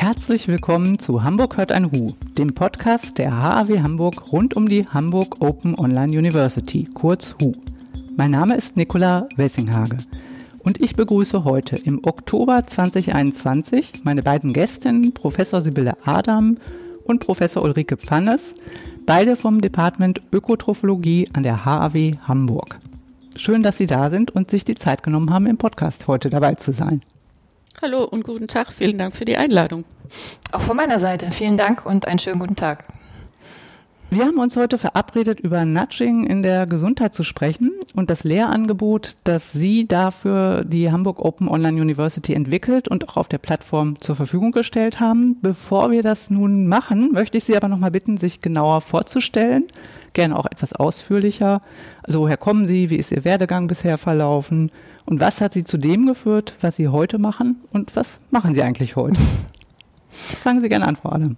Herzlich willkommen zu Hamburg hört ein Hu, dem Podcast der HAW Hamburg rund um die Hamburg Open Online University, kurz HU. Mein Name ist Nicola Wessinghage und ich begrüße heute im Oktober 2021 meine beiden Gästinnen, Professor Sibylle Adam und Professor Ulrike Pfannes, beide vom Department Ökotrophologie an der HAW Hamburg. Schön, dass Sie da sind und sich die Zeit genommen haben, im Podcast heute dabei zu sein. Hallo und guten Tag. Vielen Dank für die Einladung. Auch von meiner Seite vielen Dank und einen schönen guten Tag. Wir haben uns heute verabredet, über Nudging in der Gesundheit zu sprechen und das Lehrangebot, das Sie dafür die Hamburg Open Online University entwickelt und auch auf der Plattform zur Verfügung gestellt haben. Bevor wir das nun machen, möchte ich Sie aber nochmal bitten, sich genauer vorzustellen, gerne auch etwas ausführlicher. Also woher kommen Sie, wie ist Ihr Werdegang bisher verlaufen und was hat Sie zu dem geführt, was Sie heute machen und was machen Sie eigentlich heute? Fangen Sie gerne an, Frau Adam.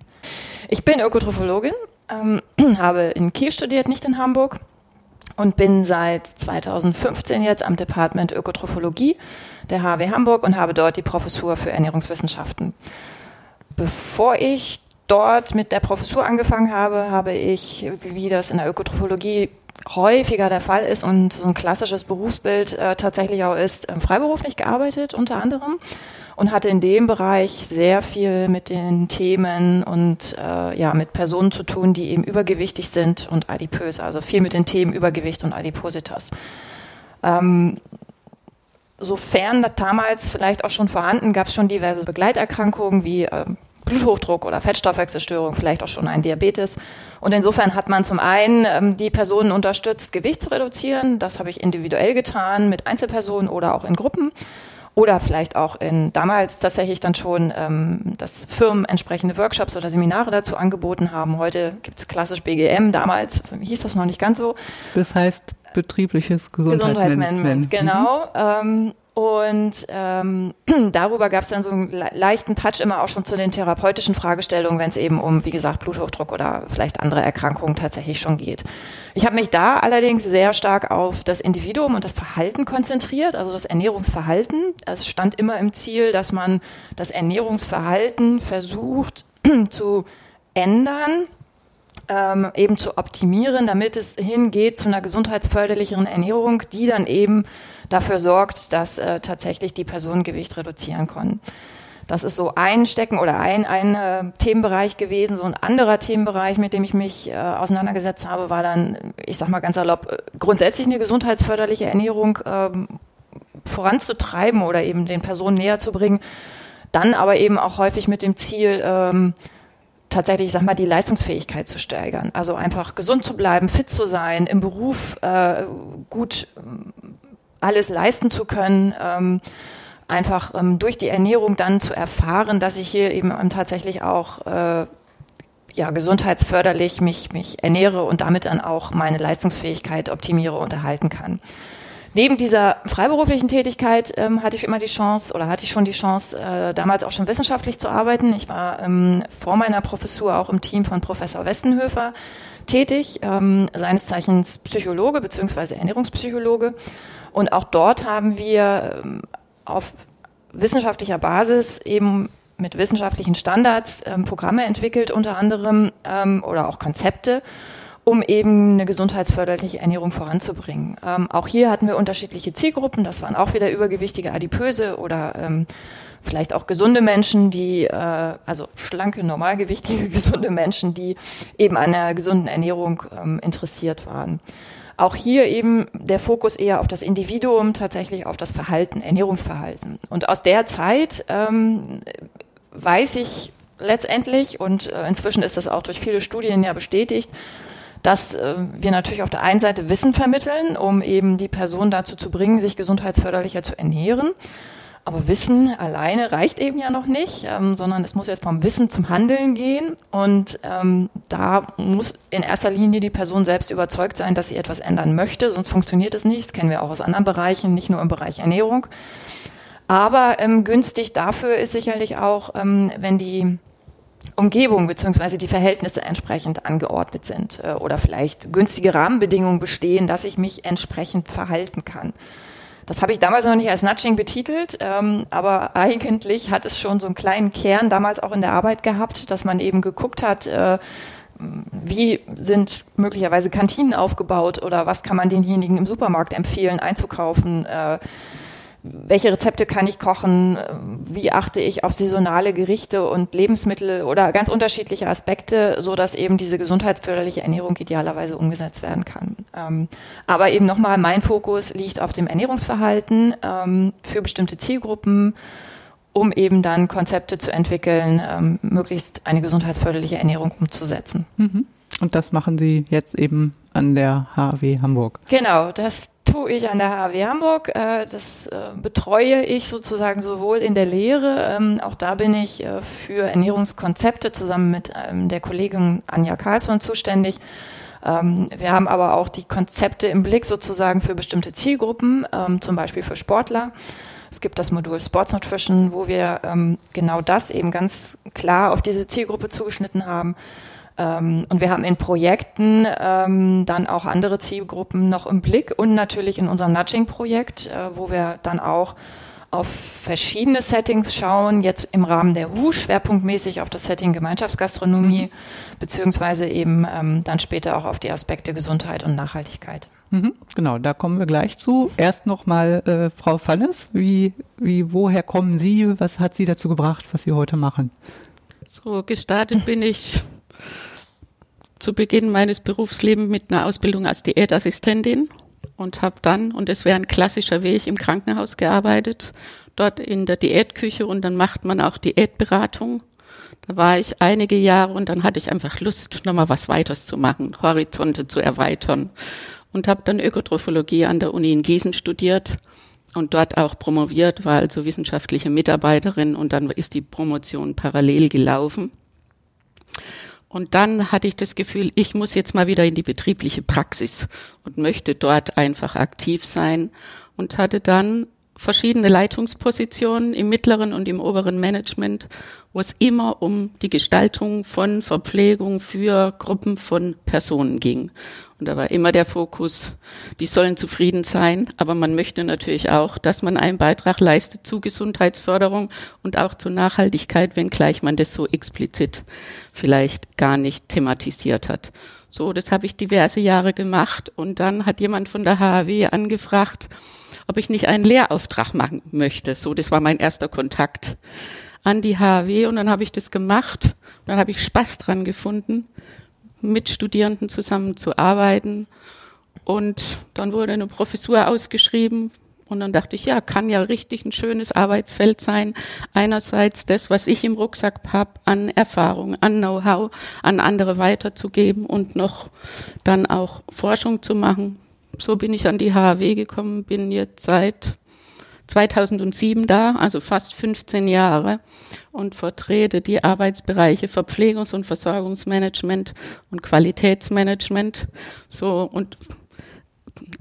Ich bin Ökotrophologin, ähm, habe in Kiel studiert, nicht in Hamburg und bin seit 2015 jetzt am Department Ökotrophologie der HW Hamburg und habe dort die Professur für Ernährungswissenschaften. Bevor ich dort mit der Professur angefangen habe, habe ich, wie das in der Ökotrophologie häufiger der Fall ist und so ein klassisches Berufsbild äh, tatsächlich auch ist, ähm, freiberuflich gearbeitet unter anderem und hatte in dem Bereich sehr viel mit den Themen und äh, ja mit Personen zu tun, die eben übergewichtig sind und adipös, also viel mit den Themen Übergewicht und Adipositas. Ähm, sofern das damals vielleicht auch schon vorhanden, gab es schon diverse Begleiterkrankungen wie äh, Bluthochdruck oder Fettstoffwechselstörung, vielleicht auch schon ein Diabetes. Und insofern hat man zum einen ähm, die Personen unterstützt, Gewicht zu reduzieren. Das habe ich individuell getan mit Einzelpersonen oder auch in Gruppen. Oder vielleicht auch in damals tatsächlich dann schon, ähm, dass Firmen entsprechende Workshops oder Seminare dazu angeboten haben. Heute gibt es klassisch BGM, damals hieß das noch nicht ganz so. Das heißt betriebliches Gesundheitsmanagement. Gesundheitsmanagement, genau. Mhm. Ähm, und ähm, darüber gab es dann so einen leichten Touch immer auch schon zu den therapeutischen Fragestellungen, wenn es eben um, wie gesagt, Bluthochdruck oder vielleicht andere Erkrankungen tatsächlich schon geht. Ich habe mich da allerdings sehr stark auf das Individuum und das Verhalten konzentriert, also das Ernährungsverhalten. Es stand immer im Ziel, dass man das Ernährungsverhalten versucht zu ändern, ähm, eben zu optimieren, damit es hingeht zu einer gesundheitsförderlicheren Ernährung, die dann eben dafür sorgt, dass äh, tatsächlich die Personen Gewicht reduzieren können. Das ist so ein Stecken oder ein, ein äh, Themenbereich gewesen. So ein anderer Themenbereich, mit dem ich mich äh, auseinandergesetzt habe, war dann, ich sag mal ganz erlaubt, äh, grundsätzlich eine gesundheitsförderliche Ernährung ähm, voranzutreiben oder eben den Personen näher zu bringen. Dann aber eben auch häufig mit dem Ziel, ähm, tatsächlich, ich sag mal, die Leistungsfähigkeit zu steigern. Also einfach gesund zu bleiben, fit zu sein, im Beruf äh, gut äh, alles leisten zu können. Ähm, einfach ähm, durch die Ernährung dann zu erfahren, dass ich hier eben tatsächlich auch äh, ja, gesundheitsförderlich mich, mich ernähre und damit dann auch meine Leistungsfähigkeit optimiere und erhalten kann. Neben dieser freiberuflichen Tätigkeit ähm, hatte ich immer die Chance oder hatte ich schon die Chance, äh, damals auch schon wissenschaftlich zu arbeiten. Ich war ähm, vor meiner Professur auch im Team von Professor Westenhöfer tätig, ähm, seines Zeichens Psychologe beziehungsweise Ernährungspsychologe. Und auch dort haben wir ähm, auf wissenschaftlicher Basis eben mit wissenschaftlichen Standards ähm, Programme entwickelt, unter anderem ähm, oder auch Konzepte um eben eine gesundheitsförderliche Ernährung voranzubringen. Ähm, auch hier hatten wir unterschiedliche Zielgruppen. Das waren auch wieder übergewichtige Adipöse oder ähm, vielleicht auch gesunde Menschen, die, äh, also schlanke, normalgewichtige, gesunde Menschen, die eben an einer gesunden Ernährung ähm, interessiert waren. Auch hier eben der Fokus eher auf das Individuum, tatsächlich auf das Verhalten, Ernährungsverhalten. Und aus der Zeit ähm, weiß ich letztendlich, und äh, inzwischen ist das auch durch viele Studien ja bestätigt, dass äh, wir natürlich auf der einen Seite Wissen vermitteln, um eben die Person dazu zu bringen, sich gesundheitsförderlicher zu ernähren. Aber Wissen alleine reicht eben ja noch nicht, ähm, sondern es muss jetzt vom Wissen zum Handeln gehen. Und ähm, da muss in erster Linie die Person selbst überzeugt sein, dass sie etwas ändern möchte, sonst funktioniert es nicht. Das kennen wir auch aus anderen Bereichen, nicht nur im Bereich Ernährung. Aber ähm, günstig dafür ist sicherlich auch, ähm, wenn die Umgebung beziehungsweise die Verhältnisse entsprechend angeordnet sind äh, oder vielleicht günstige Rahmenbedingungen bestehen, dass ich mich entsprechend verhalten kann. Das habe ich damals noch nicht als Nudging betitelt, ähm, aber eigentlich hat es schon so einen kleinen Kern damals auch in der Arbeit gehabt, dass man eben geguckt hat, äh, wie sind möglicherweise Kantinen aufgebaut oder was kann man denjenigen im Supermarkt empfehlen einzukaufen. Äh, welche Rezepte kann ich kochen, wie achte ich auf saisonale Gerichte und Lebensmittel oder ganz unterschiedliche Aspekte, so dass eben diese gesundheitsförderliche Ernährung idealerweise umgesetzt werden kann. Ähm, aber eben nochmal, mein Fokus liegt auf dem Ernährungsverhalten ähm, für bestimmte Zielgruppen, um eben dann Konzepte zu entwickeln, ähm, möglichst eine gesundheitsförderliche Ernährung umzusetzen. Mhm. Und das machen Sie jetzt eben an der HW Hamburg. Genau, das tue ich an der HW Hamburg. Äh, das äh, betreue ich sozusagen sowohl in der Lehre, ähm, auch da bin ich äh, für Ernährungskonzepte zusammen mit ähm, der Kollegin Anja Carlsson zuständig. Ähm, wir haben aber auch die Konzepte im Blick sozusagen für bestimmte Zielgruppen, zum Beispiel für Sportler. Es gibt das Modul Sports Nutrition, wo wir genau das eben ganz klar auf diese Zielgruppe zugeschnitten haben. Ähm, und wir haben in Projekten ähm, dann auch andere Zielgruppen noch im Blick und natürlich in unserem Nudging-Projekt, äh, wo wir dann auch auf verschiedene Settings schauen, jetzt im Rahmen der HU schwerpunktmäßig auf das Setting Gemeinschaftsgastronomie, mhm. beziehungsweise eben ähm, dann später auch auf die Aspekte Gesundheit und Nachhaltigkeit. Mhm, genau, da kommen wir gleich zu. Erst nochmal äh, Frau Fannes, wie, wie, woher kommen Sie? Was hat Sie dazu gebracht, was Sie heute machen? So, gestartet bin ich zu Beginn meines Berufslebens mit einer Ausbildung als Diätassistentin und habe dann, und es wäre ein klassischer Weg, im Krankenhaus gearbeitet, dort in der Diätküche und dann macht man auch Diätberatung. Da war ich einige Jahre und dann hatte ich einfach Lust, nochmal was weiteres zu machen, Horizonte zu erweitern und habe dann Ökotrophologie an der Uni in Gießen studiert und dort auch promoviert, war also wissenschaftliche Mitarbeiterin und dann ist die Promotion parallel gelaufen. Und dann hatte ich das Gefühl, ich muss jetzt mal wieder in die betriebliche Praxis und möchte dort einfach aktiv sein und hatte dann verschiedene Leitungspositionen im mittleren und im oberen Management, wo es immer um die Gestaltung von Verpflegung für Gruppen von Personen ging. Und da war immer der Fokus, die sollen zufrieden sein, aber man möchte natürlich auch, dass man einen Beitrag leistet zu Gesundheitsförderung und auch zur Nachhaltigkeit, wenngleich man das so explizit vielleicht gar nicht thematisiert hat. So, das habe ich diverse Jahre gemacht. Und dann hat jemand von der HAW angefragt, ob ich nicht einen Lehrauftrag machen möchte. So, das war mein erster Kontakt an die HAW und dann habe ich das gemacht. Und dann habe ich Spaß dran gefunden mit Studierenden zusammenzuarbeiten. Und dann wurde eine Professur ausgeschrieben. Und dann dachte ich, ja, kann ja richtig ein schönes Arbeitsfeld sein. Einerseits das, was ich im Rucksack habe, an Erfahrung, an Know-how, an andere weiterzugeben und noch dann auch Forschung zu machen. So bin ich an die HAW gekommen, bin jetzt seit 2007 da, also fast 15 Jahre und vertrete die Arbeitsbereiche Verpflegungs- und Versorgungsmanagement und Qualitätsmanagement. So und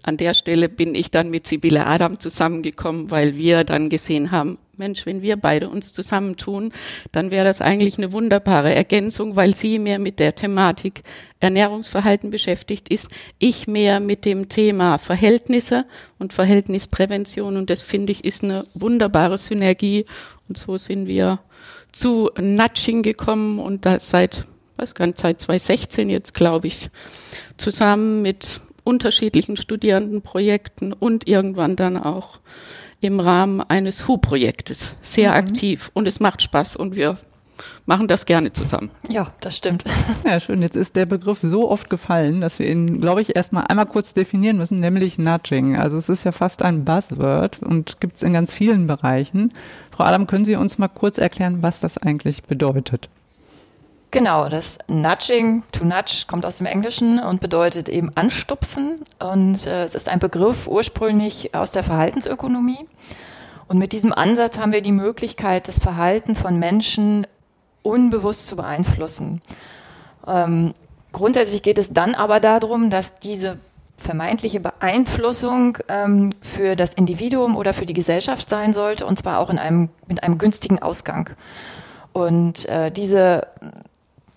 an der Stelle bin ich dann mit Sibylle Adam zusammengekommen, weil wir dann gesehen haben, Mensch, wenn wir beide uns zusammentun, dann wäre das eigentlich eine wunderbare Ergänzung, weil sie mehr mit der Thematik Ernährungsverhalten beschäftigt ist, ich mehr mit dem Thema Verhältnisse und Verhältnisprävention. Und das finde ich ist eine wunderbare Synergie. Und so sind wir zu Nudging gekommen und das seit, gar nicht, seit 2016 jetzt glaube ich, zusammen mit unterschiedlichen Studierendenprojekten und irgendwann dann auch im Rahmen eines HU-Projektes sehr mhm. aktiv und es macht Spaß und wir machen das gerne zusammen. Ja, das stimmt. Ja, schön. Jetzt ist der Begriff so oft gefallen, dass wir ihn, glaube ich, erstmal einmal kurz definieren müssen, nämlich Nudging. Also es ist ja fast ein Buzzword und gibt es in ganz vielen Bereichen. Frau Adam, können Sie uns mal kurz erklären, was das eigentlich bedeutet? Genau, das Nudging, to nudge, kommt aus dem Englischen und bedeutet eben anstupsen. Und äh, es ist ein Begriff ursprünglich aus der Verhaltensökonomie. Und mit diesem Ansatz haben wir die Möglichkeit, das Verhalten von Menschen unbewusst zu beeinflussen. Ähm, grundsätzlich geht es dann aber darum, dass diese vermeintliche Beeinflussung ähm, für das Individuum oder für die Gesellschaft sein sollte, und zwar auch in einem, mit einem günstigen Ausgang. Und äh, diese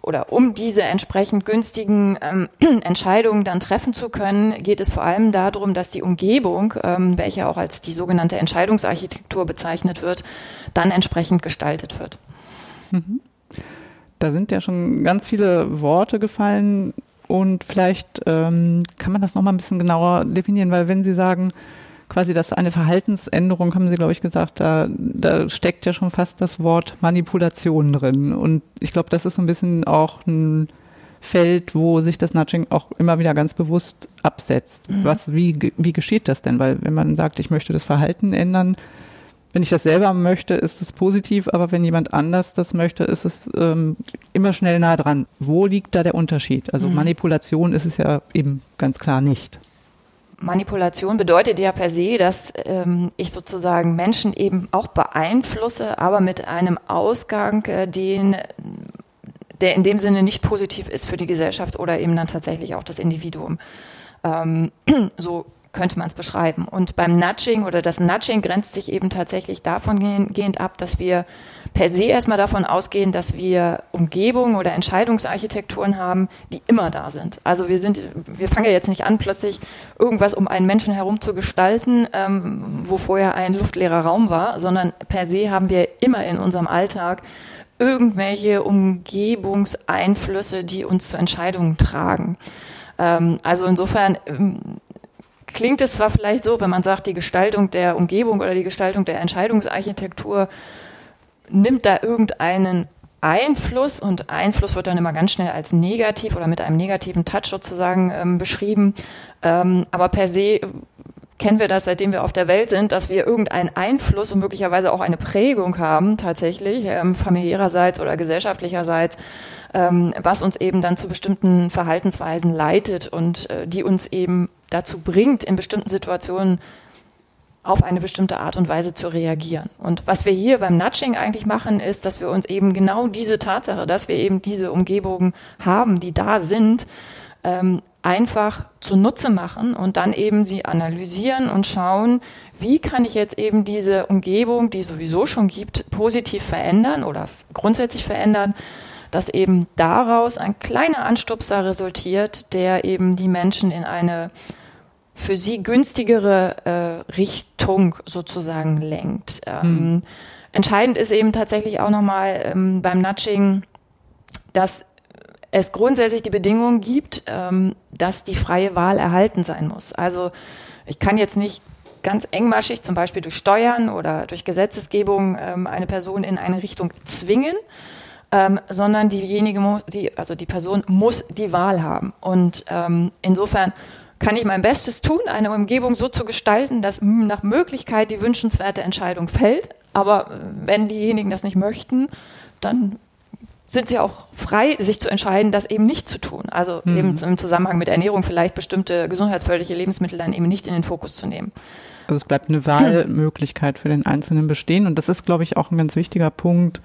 oder um diese entsprechend günstigen ähm, Entscheidungen dann treffen zu können, geht es vor allem darum, dass die Umgebung, ähm, welche auch als die sogenannte Entscheidungsarchitektur bezeichnet wird, dann entsprechend gestaltet wird. Mhm. Da sind ja schon ganz viele Worte gefallen und vielleicht ähm, kann man das noch mal ein bisschen genauer definieren, weil wenn Sie sagen, quasi, dass eine Verhaltensänderung, haben Sie, glaube ich, gesagt, da, da steckt ja schon fast das Wort Manipulation drin. Und ich glaube, das ist so ein bisschen auch ein Feld, wo sich das Nudging auch immer wieder ganz bewusst absetzt. Mhm. Was, wie, wie geschieht das denn? Weil wenn man sagt, ich möchte das Verhalten ändern, wenn ich das selber möchte, ist es positiv, aber wenn jemand anders das möchte, ist es ähm, immer schnell nah dran. Wo liegt da der Unterschied? Also mhm. Manipulation ist es ja eben ganz klar nicht. Manipulation bedeutet ja per se, dass ähm, ich sozusagen Menschen eben auch beeinflusse, aber mit einem Ausgang, äh, den der in dem Sinne nicht positiv ist für die Gesellschaft oder eben dann tatsächlich auch das Individuum. Ähm, so könnte man es beschreiben. Und beim Nudging oder das Nudging grenzt sich eben tatsächlich davon gehend ab, dass wir per se erstmal davon ausgehen, dass wir Umgebungen oder Entscheidungsarchitekturen haben, die immer da sind. Also wir sind, wir fangen ja jetzt nicht an, plötzlich irgendwas um einen Menschen herum zu gestalten, ähm, wo vorher ein luftleerer Raum war, sondern per se haben wir immer in unserem Alltag irgendwelche Umgebungseinflüsse, die uns zu Entscheidungen tragen. Ähm, also insofern ähm, klingt es zwar vielleicht so, wenn man sagt, die Gestaltung der Umgebung oder die Gestaltung der Entscheidungsarchitektur nimmt da irgendeinen Einfluss und Einfluss wird dann immer ganz schnell als negativ oder mit einem negativen Touch sozusagen ähm, beschrieben. Ähm, aber per se kennen wir das, seitdem wir auf der Welt sind, dass wir irgendeinen Einfluss und möglicherweise auch eine Prägung haben, tatsächlich, ähm, familiärerseits oder gesellschaftlicherseits, ähm, was uns eben dann zu bestimmten Verhaltensweisen leitet und äh, die uns eben dazu bringt, in bestimmten Situationen auf eine bestimmte Art und Weise zu reagieren. Und was wir hier beim Nudging eigentlich machen, ist, dass wir uns eben genau diese Tatsache, dass wir eben diese Umgebungen haben, die da sind, ähm, einfach zunutze machen und dann eben sie analysieren und schauen, wie kann ich jetzt eben diese Umgebung, die es sowieso schon gibt, positiv verändern oder grundsätzlich verändern, dass eben daraus ein kleiner Anstupser resultiert, der eben die Menschen in eine für sie günstigere äh, Richtung sozusagen lenkt. Ähm, hm. Entscheidend ist eben tatsächlich auch nochmal ähm, beim Nudging, dass es grundsätzlich die Bedingung gibt, ähm, dass die freie Wahl erhalten sein muss. Also ich kann jetzt nicht ganz engmaschig, zum Beispiel durch Steuern oder durch Gesetzesgebung, ähm, eine Person in eine Richtung zwingen, ähm, sondern diejenige, die, also die Person muss die Wahl haben. Und ähm, insofern kann ich mein Bestes tun, eine Umgebung so zu gestalten, dass nach Möglichkeit die wünschenswerte Entscheidung fällt. Aber äh, wenn diejenigen das nicht möchten, dann sind sie auch frei, sich zu entscheiden, das eben nicht zu tun. Also mhm. eben im Zusammenhang mit Ernährung vielleicht bestimmte gesundheitsförderliche Lebensmittel dann eben nicht in den Fokus zu nehmen. Also es bleibt eine Wahlmöglichkeit für den Einzelnen bestehen. Und das ist, glaube ich, auch ein ganz wichtiger Punkt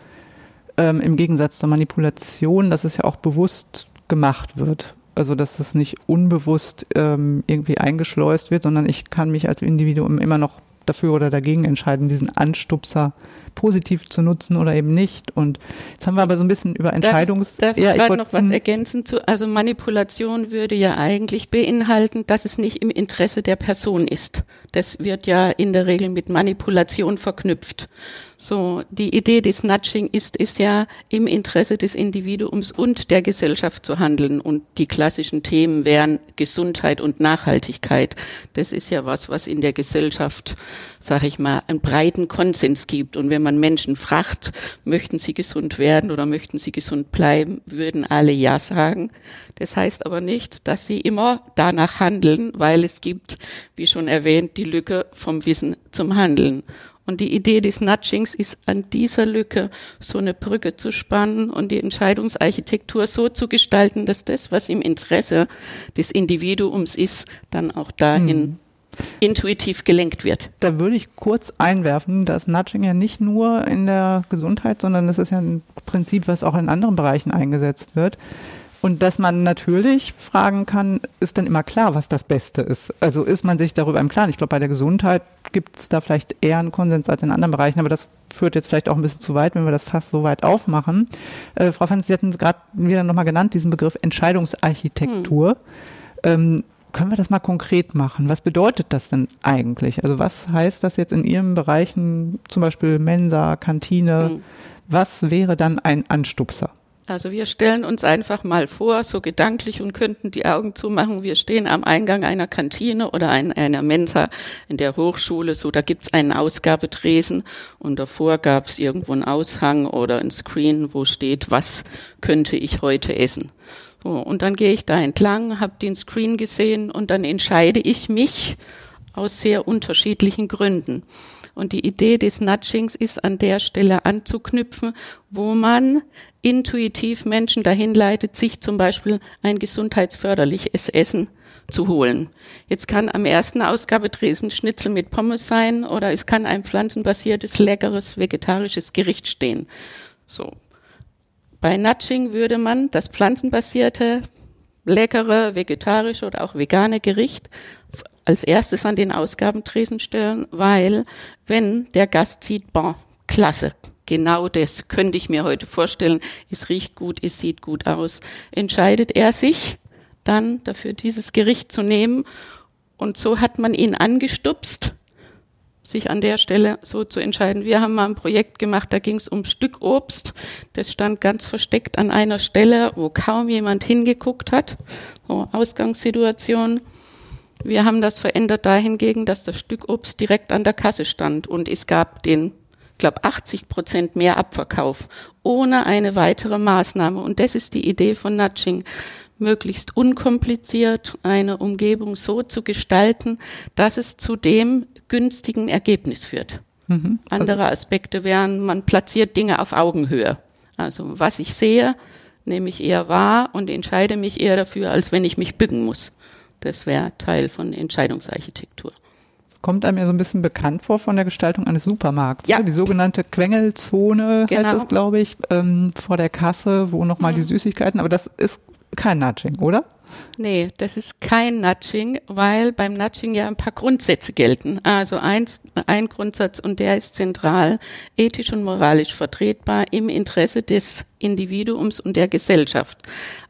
ähm, im Gegensatz zur Manipulation, dass es ja auch bewusst gemacht wird. Also dass es nicht unbewusst ähm, irgendwie eingeschleust wird, sondern ich kann mich als Individuum immer noch dafür oder dagegen entscheiden, diesen Anstupser positiv zu nutzen oder eben nicht. Und jetzt haben wir aber so ein bisschen über Entscheidungs... Darf, darf ja, ich vielleicht noch was hm. ergänzen zu, also Manipulation würde ja eigentlich beinhalten, dass es nicht im Interesse der Person ist. Das wird ja in der Regel mit Manipulation verknüpft. So, die Idee des Nudging ist ist ja, im Interesse des Individuums und der Gesellschaft zu handeln. Und die klassischen Themen wären Gesundheit und Nachhaltigkeit. Das ist ja was, was in der Gesellschaft, sag ich mal, einen breiten Konsens gibt. Und wenn man Menschen fragt, möchten sie gesund werden oder möchten sie gesund bleiben, würden alle Ja sagen. Das heißt aber nicht, dass sie immer danach handeln, weil es gibt, wie schon erwähnt, die Lücke vom Wissen zum Handeln. Und die Idee des Nudgings ist, an dieser Lücke so eine Brücke zu spannen und die Entscheidungsarchitektur so zu gestalten, dass das, was im Interesse des Individuums ist, dann auch dahin hm. Intuitiv gelenkt wird. Da würde ich kurz einwerfen, dass Nudging ja nicht nur in der Gesundheit, sondern das ist ja ein Prinzip, was auch in anderen Bereichen eingesetzt wird. Und dass man natürlich fragen kann, ist denn immer klar, was das Beste ist? Also ist man sich darüber im Klaren? Ich glaube, bei der Gesundheit gibt es da vielleicht eher einen Konsens als in anderen Bereichen, aber das führt jetzt vielleicht auch ein bisschen zu weit, wenn wir das fast so weit aufmachen. Äh, Frau Fanz, Sie hatten es gerade wieder nochmal genannt, diesen Begriff Entscheidungsarchitektur. Hm. Ähm, können wir das mal konkret machen? Was bedeutet das denn eigentlich? Also was heißt das jetzt in Ihren Bereichen, zum Beispiel Mensa, Kantine? Hm. Was wäre dann ein Anstupser? Also wir stellen uns einfach mal vor, so gedanklich und könnten die Augen zumachen. Wir stehen am Eingang einer Kantine oder einer Mensa in der Hochschule. So, da gibt's einen Ausgabetresen und davor gab's irgendwo einen Aushang oder ein Screen, wo steht, was könnte ich heute essen. So, und dann gehe ich da entlang, habe den Screen gesehen und dann entscheide ich mich aus sehr unterschiedlichen Gründen. Und die Idee des Nudgings ist an der Stelle anzuknüpfen, wo man intuitiv Menschen dahin leitet, sich zum Beispiel ein gesundheitsförderliches Essen zu holen. Jetzt kann am ersten Ausgabetresen Schnitzel mit Pommes sein oder es kann ein pflanzenbasiertes, leckeres, vegetarisches Gericht stehen. So. Bei Nudging würde man das pflanzenbasierte, leckere, vegetarische oder auch vegane Gericht als erstes an den Ausgabentresen stellen, weil wenn der Gast sieht, boah, klasse, genau das könnte ich mir heute vorstellen, es riecht gut, es sieht gut aus, entscheidet er sich dann dafür, dieses Gericht zu nehmen. Und so hat man ihn angestupst, sich an der Stelle so zu entscheiden. Wir haben mal ein Projekt gemacht, da ging es um Stück Obst. Das stand ganz versteckt an einer Stelle, wo kaum jemand hingeguckt hat. So Ausgangssituation. Wir haben das verändert dahingegen, dass das Stück Obst direkt an der Kasse stand und es gab den, ich glaube, 80 Prozent mehr Abverkauf ohne eine weitere Maßnahme. Und das ist die Idee von Nudging möglichst unkompliziert eine Umgebung so zu gestalten, dass es zu dem günstigen Ergebnis führt. Mhm. Also Andere Aspekte wären, man platziert Dinge auf Augenhöhe. Also was ich sehe, nehme ich eher wahr und entscheide mich eher dafür, als wenn ich mich bücken muss. Das wäre Teil von Entscheidungsarchitektur. Kommt einem ja so ein bisschen bekannt vor von der Gestaltung eines Supermarkts. Ja. Die sogenannte Quengelzone genau. heißt es, glaube ich, ähm, vor der Kasse, wo nochmal mhm. die Süßigkeiten, aber das ist kein Nudging, oder? Nee, das ist kein Nudging, weil beim Nudging ja ein paar Grundsätze gelten. Also eins, ein Grundsatz und der ist zentral, ethisch und moralisch vertretbar im Interesse des Individuums und der Gesellschaft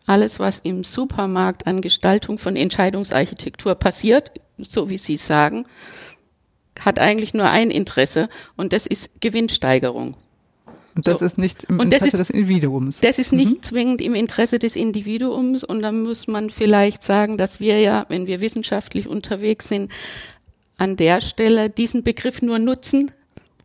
alles, was im Supermarkt an Gestaltung von Entscheidungsarchitektur passiert, so wie Sie sagen, hat eigentlich nur ein Interesse und das ist Gewinnsteigerung. Und das so. ist nicht im Interesse ist, des Individuums. Das ist nicht mhm. zwingend im Interesse des Individuums und dann muss man vielleicht sagen, dass wir ja, wenn wir wissenschaftlich unterwegs sind, an der Stelle diesen Begriff nur nutzen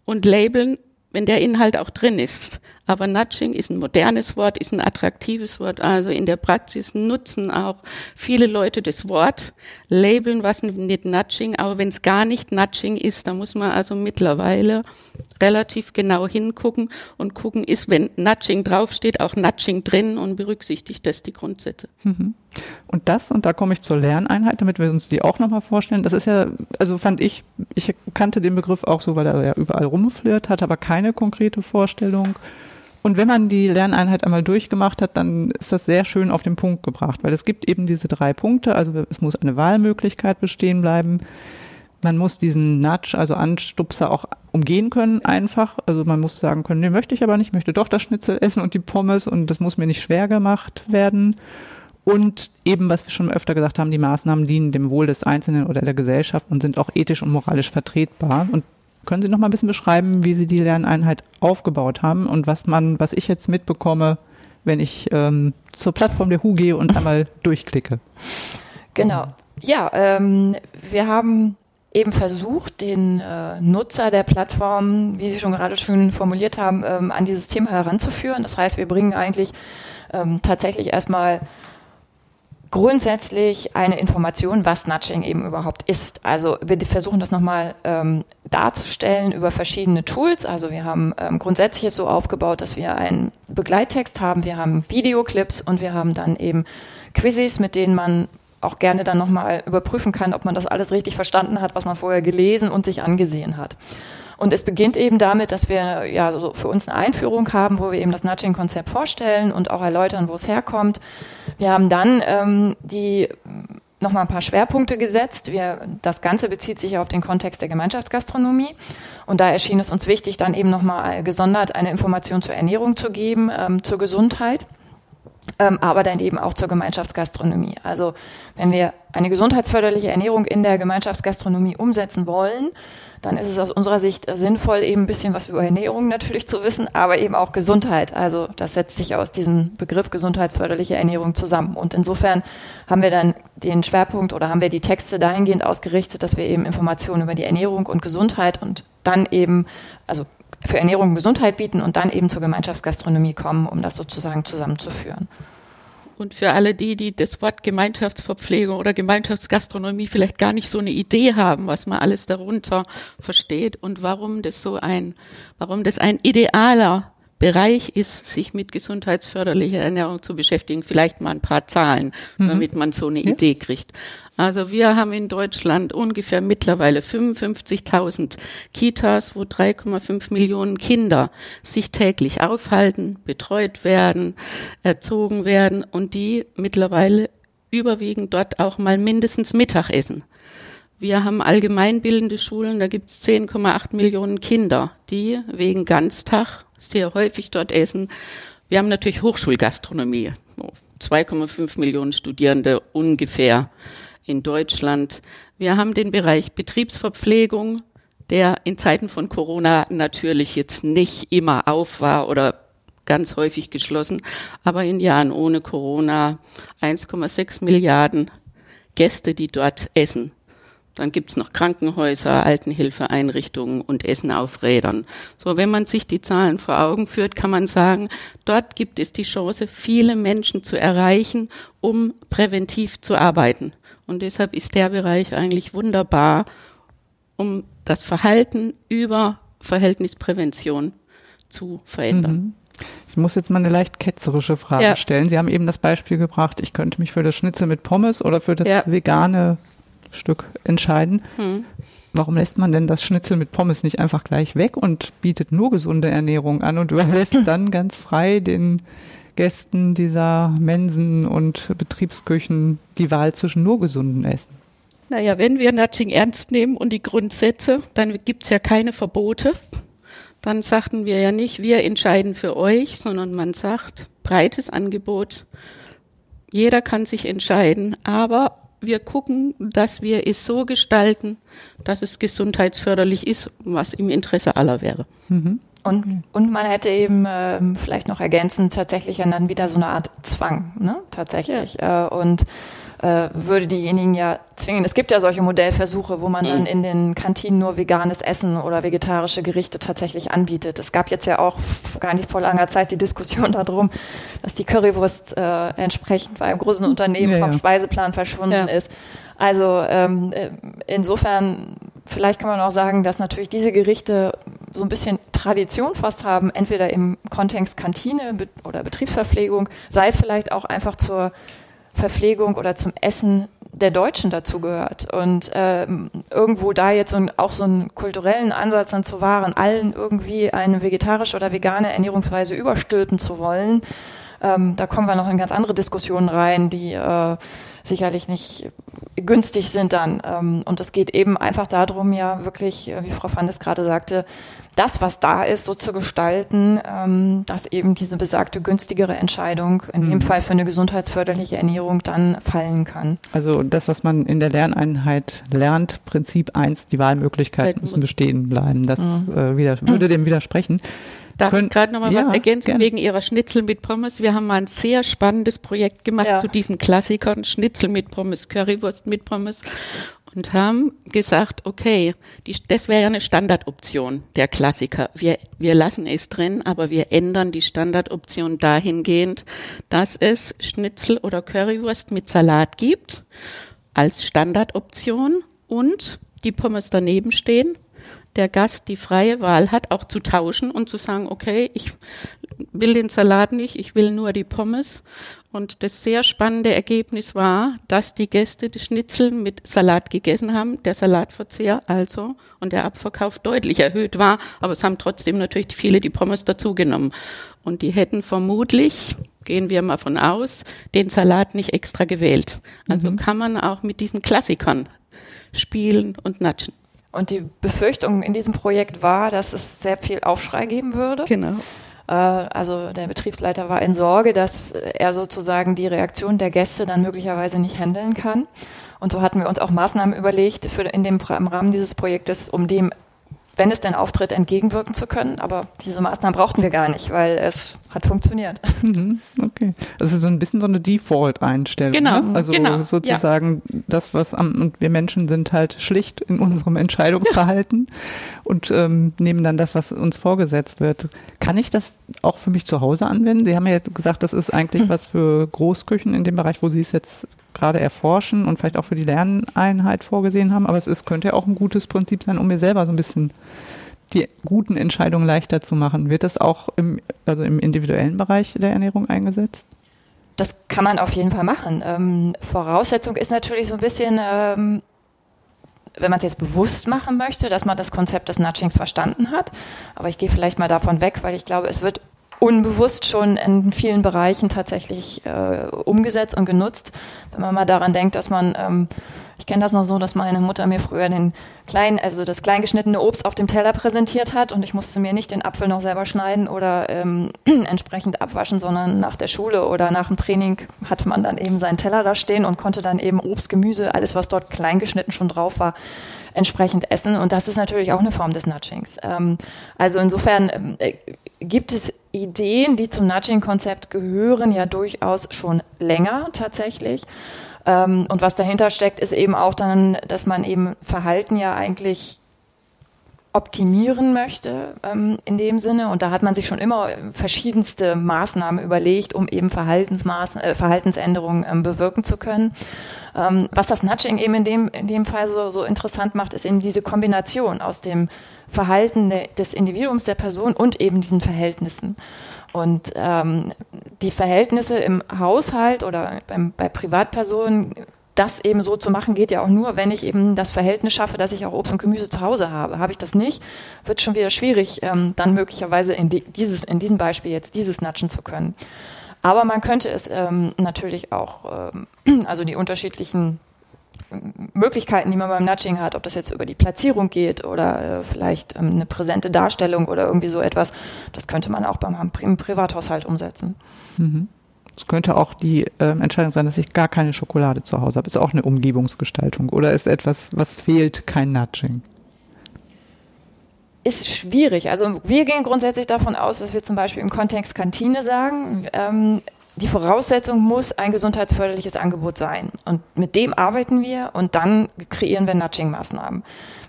und labeln, wenn der Inhalt auch drin ist. Aber Nudging ist ein modernes Wort, ist ein attraktives Wort. Also in der Praxis nutzen auch viele Leute das Wort, labeln was nicht Nudging. Aber wenn es gar nicht Nudging ist, dann muss man also mittlerweile relativ genau hingucken und gucken, ist, wenn Nudging draufsteht, auch Nudging drin und berücksichtigt das die Grundsätze. Mhm. Und das, und da komme ich zur Lerneinheit, damit wir uns die auch nochmal vorstellen. Das ist ja, also fand ich, ich kannte den Begriff auch so, weil er ja überall rumflirt, hatte aber keine konkrete Vorstellung. Und wenn man die Lerneinheit einmal durchgemacht hat, dann ist das sehr schön auf den Punkt gebracht, weil es gibt eben diese drei Punkte. Also es muss eine Wahlmöglichkeit bestehen bleiben. Man muss diesen Nudge, also Anstupser auch umgehen können einfach. Also man muss sagen können, nee, möchte ich aber nicht, möchte doch das Schnitzel essen und die Pommes und das muss mir nicht schwer gemacht werden. Und eben, was wir schon öfter gesagt haben, die Maßnahmen dienen dem Wohl des Einzelnen oder der Gesellschaft und sind auch ethisch und moralisch vertretbar. Und können Sie noch mal ein bisschen beschreiben, wie Sie die Lerneinheit aufgebaut haben und was man, was ich jetzt mitbekomme, wenn ich ähm, zur Plattform der HU gehe und einmal durchklicke? Genau. Ja, ähm, wir haben eben versucht, den äh, Nutzer der Plattform, wie Sie schon gerade schön formuliert haben, ähm, an dieses Thema heranzuführen. Das heißt, wir bringen eigentlich ähm, tatsächlich erstmal grundsätzlich eine Information, was Nudging eben überhaupt ist. Also wir versuchen das nochmal ähm, darzustellen über verschiedene Tools. Also wir haben ähm, grundsätzlich so aufgebaut, dass wir einen Begleittext haben, wir haben Videoclips und wir haben dann eben Quizzes, mit denen man auch gerne dann nochmal überprüfen kann, ob man das alles richtig verstanden hat, was man vorher gelesen und sich angesehen hat. Und es beginnt eben damit, dass wir ja so für uns eine Einführung haben, wo wir eben das Nudging-Konzept vorstellen und auch erläutern, wo es herkommt. Wir haben dann ähm, die nochmal ein paar Schwerpunkte gesetzt. Wir, das Ganze bezieht sich auf den Kontext der Gemeinschaftsgastronomie. Und da erschien es uns wichtig, dann eben nochmal gesondert eine Information zur Ernährung zu geben, ähm, zur Gesundheit ähm, aber dann eben auch zur Gemeinschaftsgastronomie. Also wenn wir eine gesundheitsförderliche Ernährung in der Gemeinschaftsgastronomie umsetzen wollen, dann ist es aus unserer Sicht sinnvoll, eben ein bisschen was über Ernährung natürlich zu wissen, aber eben auch Gesundheit. Also das setzt sich aus diesem Begriff gesundheitsförderliche Ernährung zusammen. Und insofern haben wir dann den Schwerpunkt oder haben wir die Texte dahingehend ausgerichtet, dass wir eben Informationen über die Ernährung und Gesundheit und dann eben, also für Ernährung und Gesundheit bieten und dann eben zur Gemeinschaftsgastronomie kommen, um das sozusagen zusammenzuführen. Und für alle die, die das Wort Gemeinschaftsverpflegung oder Gemeinschaftsgastronomie vielleicht gar nicht so eine Idee haben, was man alles darunter versteht und warum das so ein, warum das ein idealer Bereich ist, sich mit gesundheitsförderlicher Ernährung zu beschäftigen. Vielleicht mal ein paar Zahlen, mhm. damit man so eine ja. Idee kriegt. Also wir haben in Deutschland ungefähr mittlerweile 55.000 Kitas, wo 3,5 Millionen Kinder sich täglich aufhalten, betreut werden, erzogen werden und die mittlerweile überwiegend dort auch mal mindestens Mittag essen. Wir haben allgemeinbildende Schulen, da gibt es 10,8 Millionen Kinder, die wegen Ganztag sehr häufig dort essen. Wir haben natürlich Hochschulgastronomie, 2,5 Millionen Studierende ungefähr in Deutschland. Wir haben den Bereich Betriebsverpflegung, der in Zeiten von Corona natürlich jetzt nicht immer auf war oder ganz häufig geschlossen, aber in Jahren ohne Corona 1,6 Milliarden Gäste, die dort essen. Dann gibt's noch Krankenhäuser, Altenhilfeeinrichtungen und Essen auf Rädern. So, wenn man sich die Zahlen vor Augen führt, kann man sagen, dort gibt es die Chance, viele Menschen zu erreichen, um präventiv zu arbeiten. Und deshalb ist der Bereich eigentlich wunderbar, um das Verhalten über Verhältnisprävention zu verändern. Mhm. Ich muss jetzt mal eine leicht ketzerische Frage ja. stellen. Sie haben eben das Beispiel gebracht, ich könnte mich für das Schnitzel mit Pommes oder für das ja. vegane Stück entscheiden. Hm. Warum lässt man denn das Schnitzel mit Pommes nicht einfach gleich weg und bietet nur gesunde Ernährung an und überlässt dann ganz frei den Gästen dieser Mensen und Betriebsküchen die Wahl zwischen nur gesunden Essen? Naja, wenn wir Nudging ernst nehmen und die Grundsätze, dann gibt's ja keine Verbote. Dann sagten wir ja nicht, wir entscheiden für euch, sondern man sagt, breites Angebot. Jeder kann sich entscheiden, aber wir gucken, dass wir es so gestalten, dass es gesundheitsförderlich ist, was im Interesse aller wäre. Mhm. Und, und man hätte eben ähm, vielleicht noch ergänzend tatsächlich dann wieder so eine Art Zwang, ne? Tatsächlich. Ja. Äh, und äh, würde diejenigen ja zwingen. Es gibt ja solche Modellversuche, wo man dann in den Kantinen nur veganes Essen oder vegetarische Gerichte tatsächlich anbietet. Es gab jetzt ja auch gar nicht vor langer Zeit die Diskussion darum, dass die Currywurst äh, entsprechend bei einem großen Unternehmen ja, vom Speiseplan verschwunden ja. ist. Also ähm, äh, insofern, vielleicht kann man auch sagen, dass natürlich diese Gerichte so ein bisschen Tradition fast haben, entweder im Kontext Kantine oder Betriebsverpflegung, sei es vielleicht auch einfach zur Verpflegung oder zum Essen der Deutschen dazugehört. Und ähm, irgendwo da jetzt so auch so einen kulturellen Ansatz dann zu wahren, allen irgendwie eine vegetarische oder vegane Ernährungsweise überstülpen zu wollen, ähm, da kommen wir noch in ganz andere Diskussionen rein, die äh, sicherlich nicht günstig sind dann. Ähm, und es geht eben einfach darum, ja wirklich, äh, wie Frau Fandes gerade sagte, das, was da ist, so zu gestalten, ähm, dass eben diese besagte günstigere Entscheidung, in dem mhm. Fall für eine gesundheitsförderliche Ernährung, dann fallen kann. Also das, was man in der Lerneinheit lernt, Prinzip eins, die Wahlmöglichkeiten müssen bestehen bleiben. Das mhm. äh, wieder, würde dem widersprechen. Darf Können, ich gerade noch mal ja, was ergänzen gerne. wegen Ihrer Schnitzel mit Pommes? Wir haben mal ein sehr spannendes Projekt gemacht ja. zu diesen Klassikern, Schnitzel mit Pommes, Currywurst mit Pommes und haben gesagt, okay, die, das wäre ja eine Standardoption der Klassiker. Wir, wir lassen es drin, aber wir ändern die Standardoption dahingehend, dass es Schnitzel oder Currywurst mit Salat gibt als Standardoption und die Pommes daneben stehen. Der Gast die freie Wahl hat, auch zu tauschen und zu sagen, okay, ich will den Salat nicht, ich will nur die Pommes und das sehr spannende Ergebnis war, dass die Gäste die Schnitzel mit Salat gegessen haben, der Salatverzehr also und der Abverkauf deutlich erhöht war, aber es haben trotzdem natürlich viele die Pommes dazugenommen. Und die hätten vermutlich gehen wir mal von aus, den Salat nicht extra gewählt. Also Mhm. kann man auch mit diesen Klassikern spielen und natschen. Und die Befürchtung in diesem Projekt war, dass es sehr viel Aufschrei geben würde. Genau. Äh, Also der Betriebsleiter war in Sorge, dass er sozusagen die Reaktion der Gäste dann möglicherweise nicht handeln kann. Und so hatten wir uns auch Maßnahmen überlegt für in dem, im Rahmen dieses Projektes, um dem, wenn es denn auftritt, entgegenwirken zu können. Aber diese Maßnahmen brauchten wir gar nicht, weil es hat funktioniert. Mhm, Okay. Das ist so ein bisschen so eine Default-Einstellung. Genau, Ne? Also genau, sozusagen das, was am, und wir Menschen sind halt schlicht in unserem Entscheidungsverhalten und ähm, nehmen dann das, was uns vorgesetzt wird. Kann ich das auch für mich zu Hause anwenden? Sie haben ja jetzt gesagt, das ist eigentlich was für Großküchen in dem Bereich, wo Sie es jetzt gerade erforschen und vielleicht auch für die Lerneinheit vorgesehen haben, aber es ist, könnte ja auch ein gutes Prinzip sein, um mir selber so ein bisschen die guten Entscheidungen leichter zu machen. Wird das auch im, also im individuellen Bereich der Ernährung eingesetzt? Das kann man auf jeden Fall machen. Ähm, Voraussetzung ist natürlich so ein bisschen, ähm, wenn man es jetzt bewusst machen möchte, dass man das Konzept des Nudgings verstanden hat. Aber ich gehe vielleicht mal davon weg, weil ich glaube, es wird unbewusst schon in vielen Bereichen tatsächlich äh, umgesetzt und genutzt. Wenn man mal daran denkt, dass man, ähm, ich kenne das noch so, dass meine Mutter mir früher den kleinen, also das kleingeschnittene Obst auf dem Teller präsentiert hat und ich musste mir nicht den Apfel noch selber schneiden oder ähm, entsprechend abwaschen, sondern nach der Schule oder nach dem Training hatte man dann eben seinen Teller da stehen und konnte dann eben Obst, Gemüse, alles was dort kleingeschnitten schon drauf war, entsprechend essen. Und das ist natürlich auch eine Form des Nudgings. Ähm, also insofern ähm, äh, gibt es Ideen, die zum Nudging-Konzept gehören, ja durchaus schon länger tatsächlich. Ähm, und was dahinter steckt, ist eben auch dann, dass man eben Verhalten ja eigentlich optimieren möchte ähm, in dem Sinne. Und da hat man sich schon immer verschiedenste Maßnahmen überlegt, um eben Verhaltensmaß, äh, Verhaltensänderungen ähm, bewirken zu können. Ähm, was das Nudging eben in dem, in dem Fall so, so interessant macht, ist eben diese Kombination aus dem Verhalten de, des Individuums, der Person und eben diesen Verhältnissen. Und ähm, die Verhältnisse im Haushalt oder beim, bei Privatpersonen das eben so zu machen, geht ja auch nur, wenn ich eben das Verhältnis schaffe, dass ich auch Obst und Gemüse zu Hause habe. Habe ich das nicht, wird schon wieder schwierig, ähm, dann möglicherweise in, die, dieses, in diesem Beispiel jetzt dieses natschen zu können. Aber man könnte es ähm, natürlich auch, ähm, also die unterschiedlichen Möglichkeiten, die man beim Nudging hat, ob das jetzt über die Platzierung geht oder äh, vielleicht ähm, eine präsente Darstellung oder irgendwie so etwas, das könnte man auch beim im Privathaushalt umsetzen. Mhm. Es könnte auch die ähm, Entscheidung sein, dass ich gar keine Schokolade zu Hause habe. Ist auch eine Umgebungsgestaltung oder ist etwas, was fehlt, kein Nudging? Ist schwierig. Also wir gehen grundsätzlich davon aus, dass wir zum Beispiel im Kontext Kantine sagen, ähm, die Voraussetzung muss ein gesundheitsförderliches Angebot sein. Und mit dem arbeiten wir und dann kreieren wir Nudging-Maßnahmen.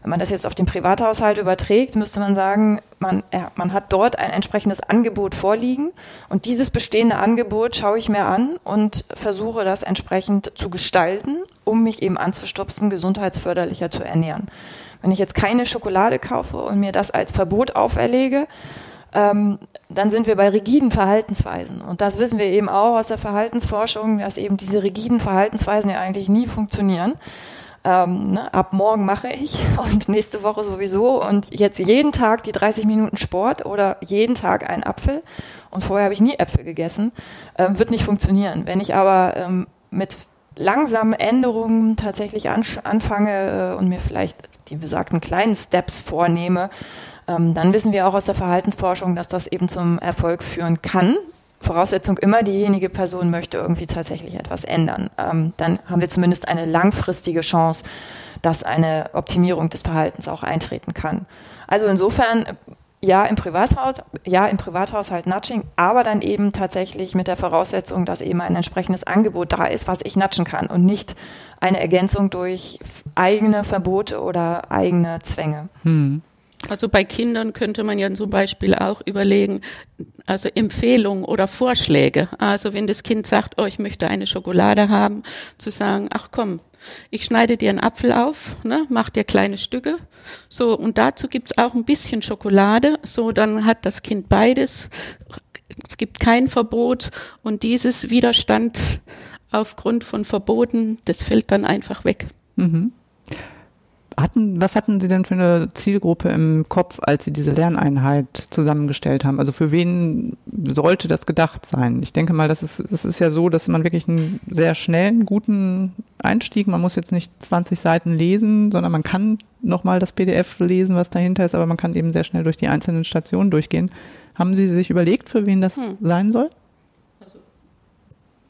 Wenn man das jetzt auf den Privathaushalt überträgt, müsste man sagen, man, ja, man hat dort ein entsprechendes Angebot vorliegen und dieses bestehende Angebot schaue ich mir an und versuche das entsprechend zu gestalten, um mich eben anzustupsen, gesundheitsförderlicher zu ernähren. Wenn ich jetzt keine Schokolade kaufe und mir das als Verbot auferlege, ähm, dann sind wir bei rigiden Verhaltensweisen. Und das wissen wir eben auch aus der Verhaltensforschung, dass eben diese rigiden Verhaltensweisen ja eigentlich nie funktionieren. Ähm, ne, ab morgen mache ich und nächste Woche sowieso und jetzt jeden Tag die 30 Minuten Sport oder jeden Tag einen Apfel und vorher habe ich nie Äpfel gegessen, ähm, wird nicht funktionieren. Wenn ich aber ähm, mit langsamen Änderungen tatsächlich anfange äh, und mir vielleicht die besagten kleinen Steps vornehme, ähm, dann wissen wir auch aus der Verhaltensforschung, dass das eben zum Erfolg führen kann. Voraussetzung immer, diejenige Person möchte irgendwie tatsächlich etwas ändern. Ähm, dann haben wir zumindest eine langfristige Chance, dass eine Optimierung des Verhaltens auch eintreten kann. Also insofern ja im Privathaushalt, ja im Privathaushalt Nudging, aber dann eben tatsächlich mit der Voraussetzung, dass eben ein entsprechendes Angebot da ist, was ich nudgen kann und nicht eine Ergänzung durch eigene Verbote oder eigene Zwänge. Hm. Also bei Kindern könnte man ja zum Beispiel auch überlegen, also Empfehlungen oder Vorschläge. Also wenn das Kind sagt, oh, ich möchte eine Schokolade haben, zu sagen, ach komm, ich schneide dir einen Apfel auf, ne, mach dir kleine Stücke. So, und dazu gibt's auch ein bisschen Schokolade. So, dann hat das Kind beides. Es gibt kein Verbot und dieses Widerstand aufgrund von Verboten, das fällt dann einfach weg. Mhm. Hatten, was hatten Sie denn für eine Zielgruppe im Kopf, als Sie diese Lerneinheit zusammengestellt haben? Also für wen sollte das gedacht sein? Ich denke mal, das ist, es ist ja so, dass man wirklich einen sehr schnellen, guten Einstieg, man muss jetzt nicht 20 Seiten lesen, sondern man kann nochmal das PDF lesen, was dahinter ist, aber man kann eben sehr schnell durch die einzelnen Stationen durchgehen. Haben Sie sich überlegt, für wen das hm. sein soll?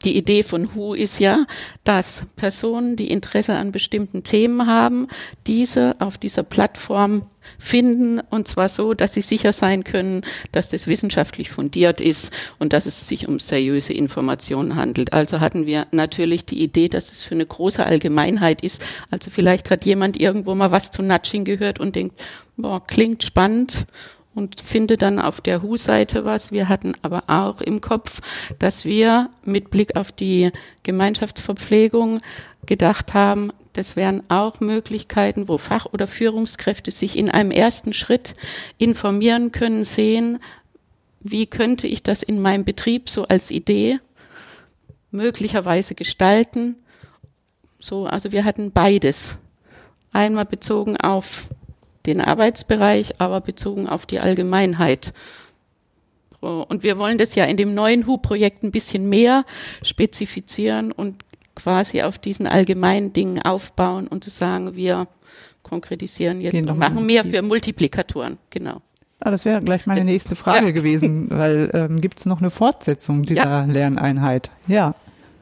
Die Idee von Who ist ja, dass Personen, die Interesse an bestimmten Themen haben, diese auf dieser Plattform finden und zwar so, dass sie sicher sein können, dass das wissenschaftlich fundiert ist und dass es sich um seriöse Informationen handelt. Also hatten wir natürlich die Idee, dass es für eine große Allgemeinheit ist. Also vielleicht hat jemand irgendwo mal was zu Nudging gehört und denkt, boah, klingt spannend und finde dann auf der Hu-Seite was. Wir hatten aber auch im Kopf, dass wir mit Blick auf die Gemeinschaftsverpflegung gedacht haben, das wären auch Möglichkeiten, wo Fach- oder Führungskräfte sich in einem ersten Schritt informieren können, sehen, wie könnte ich das in meinem Betrieb so als Idee möglicherweise gestalten. So, also wir hatten beides. Einmal bezogen auf den Arbeitsbereich, aber bezogen auf die Allgemeinheit. Und wir wollen das ja in dem neuen HU-Projekt ein bisschen mehr spezifizieren und quasi auf diesen allgemeinen Dingen aufbauen und zu sagen, wir konkretisieren jetzt und machen mehr für Multiplikatoren, genau. Ah, das wäre gleich meine nächste Frage ja. gewesen, weil ähm, gibt es noch eine Fortsetzung dieser ja. Lerneinheit? Ja.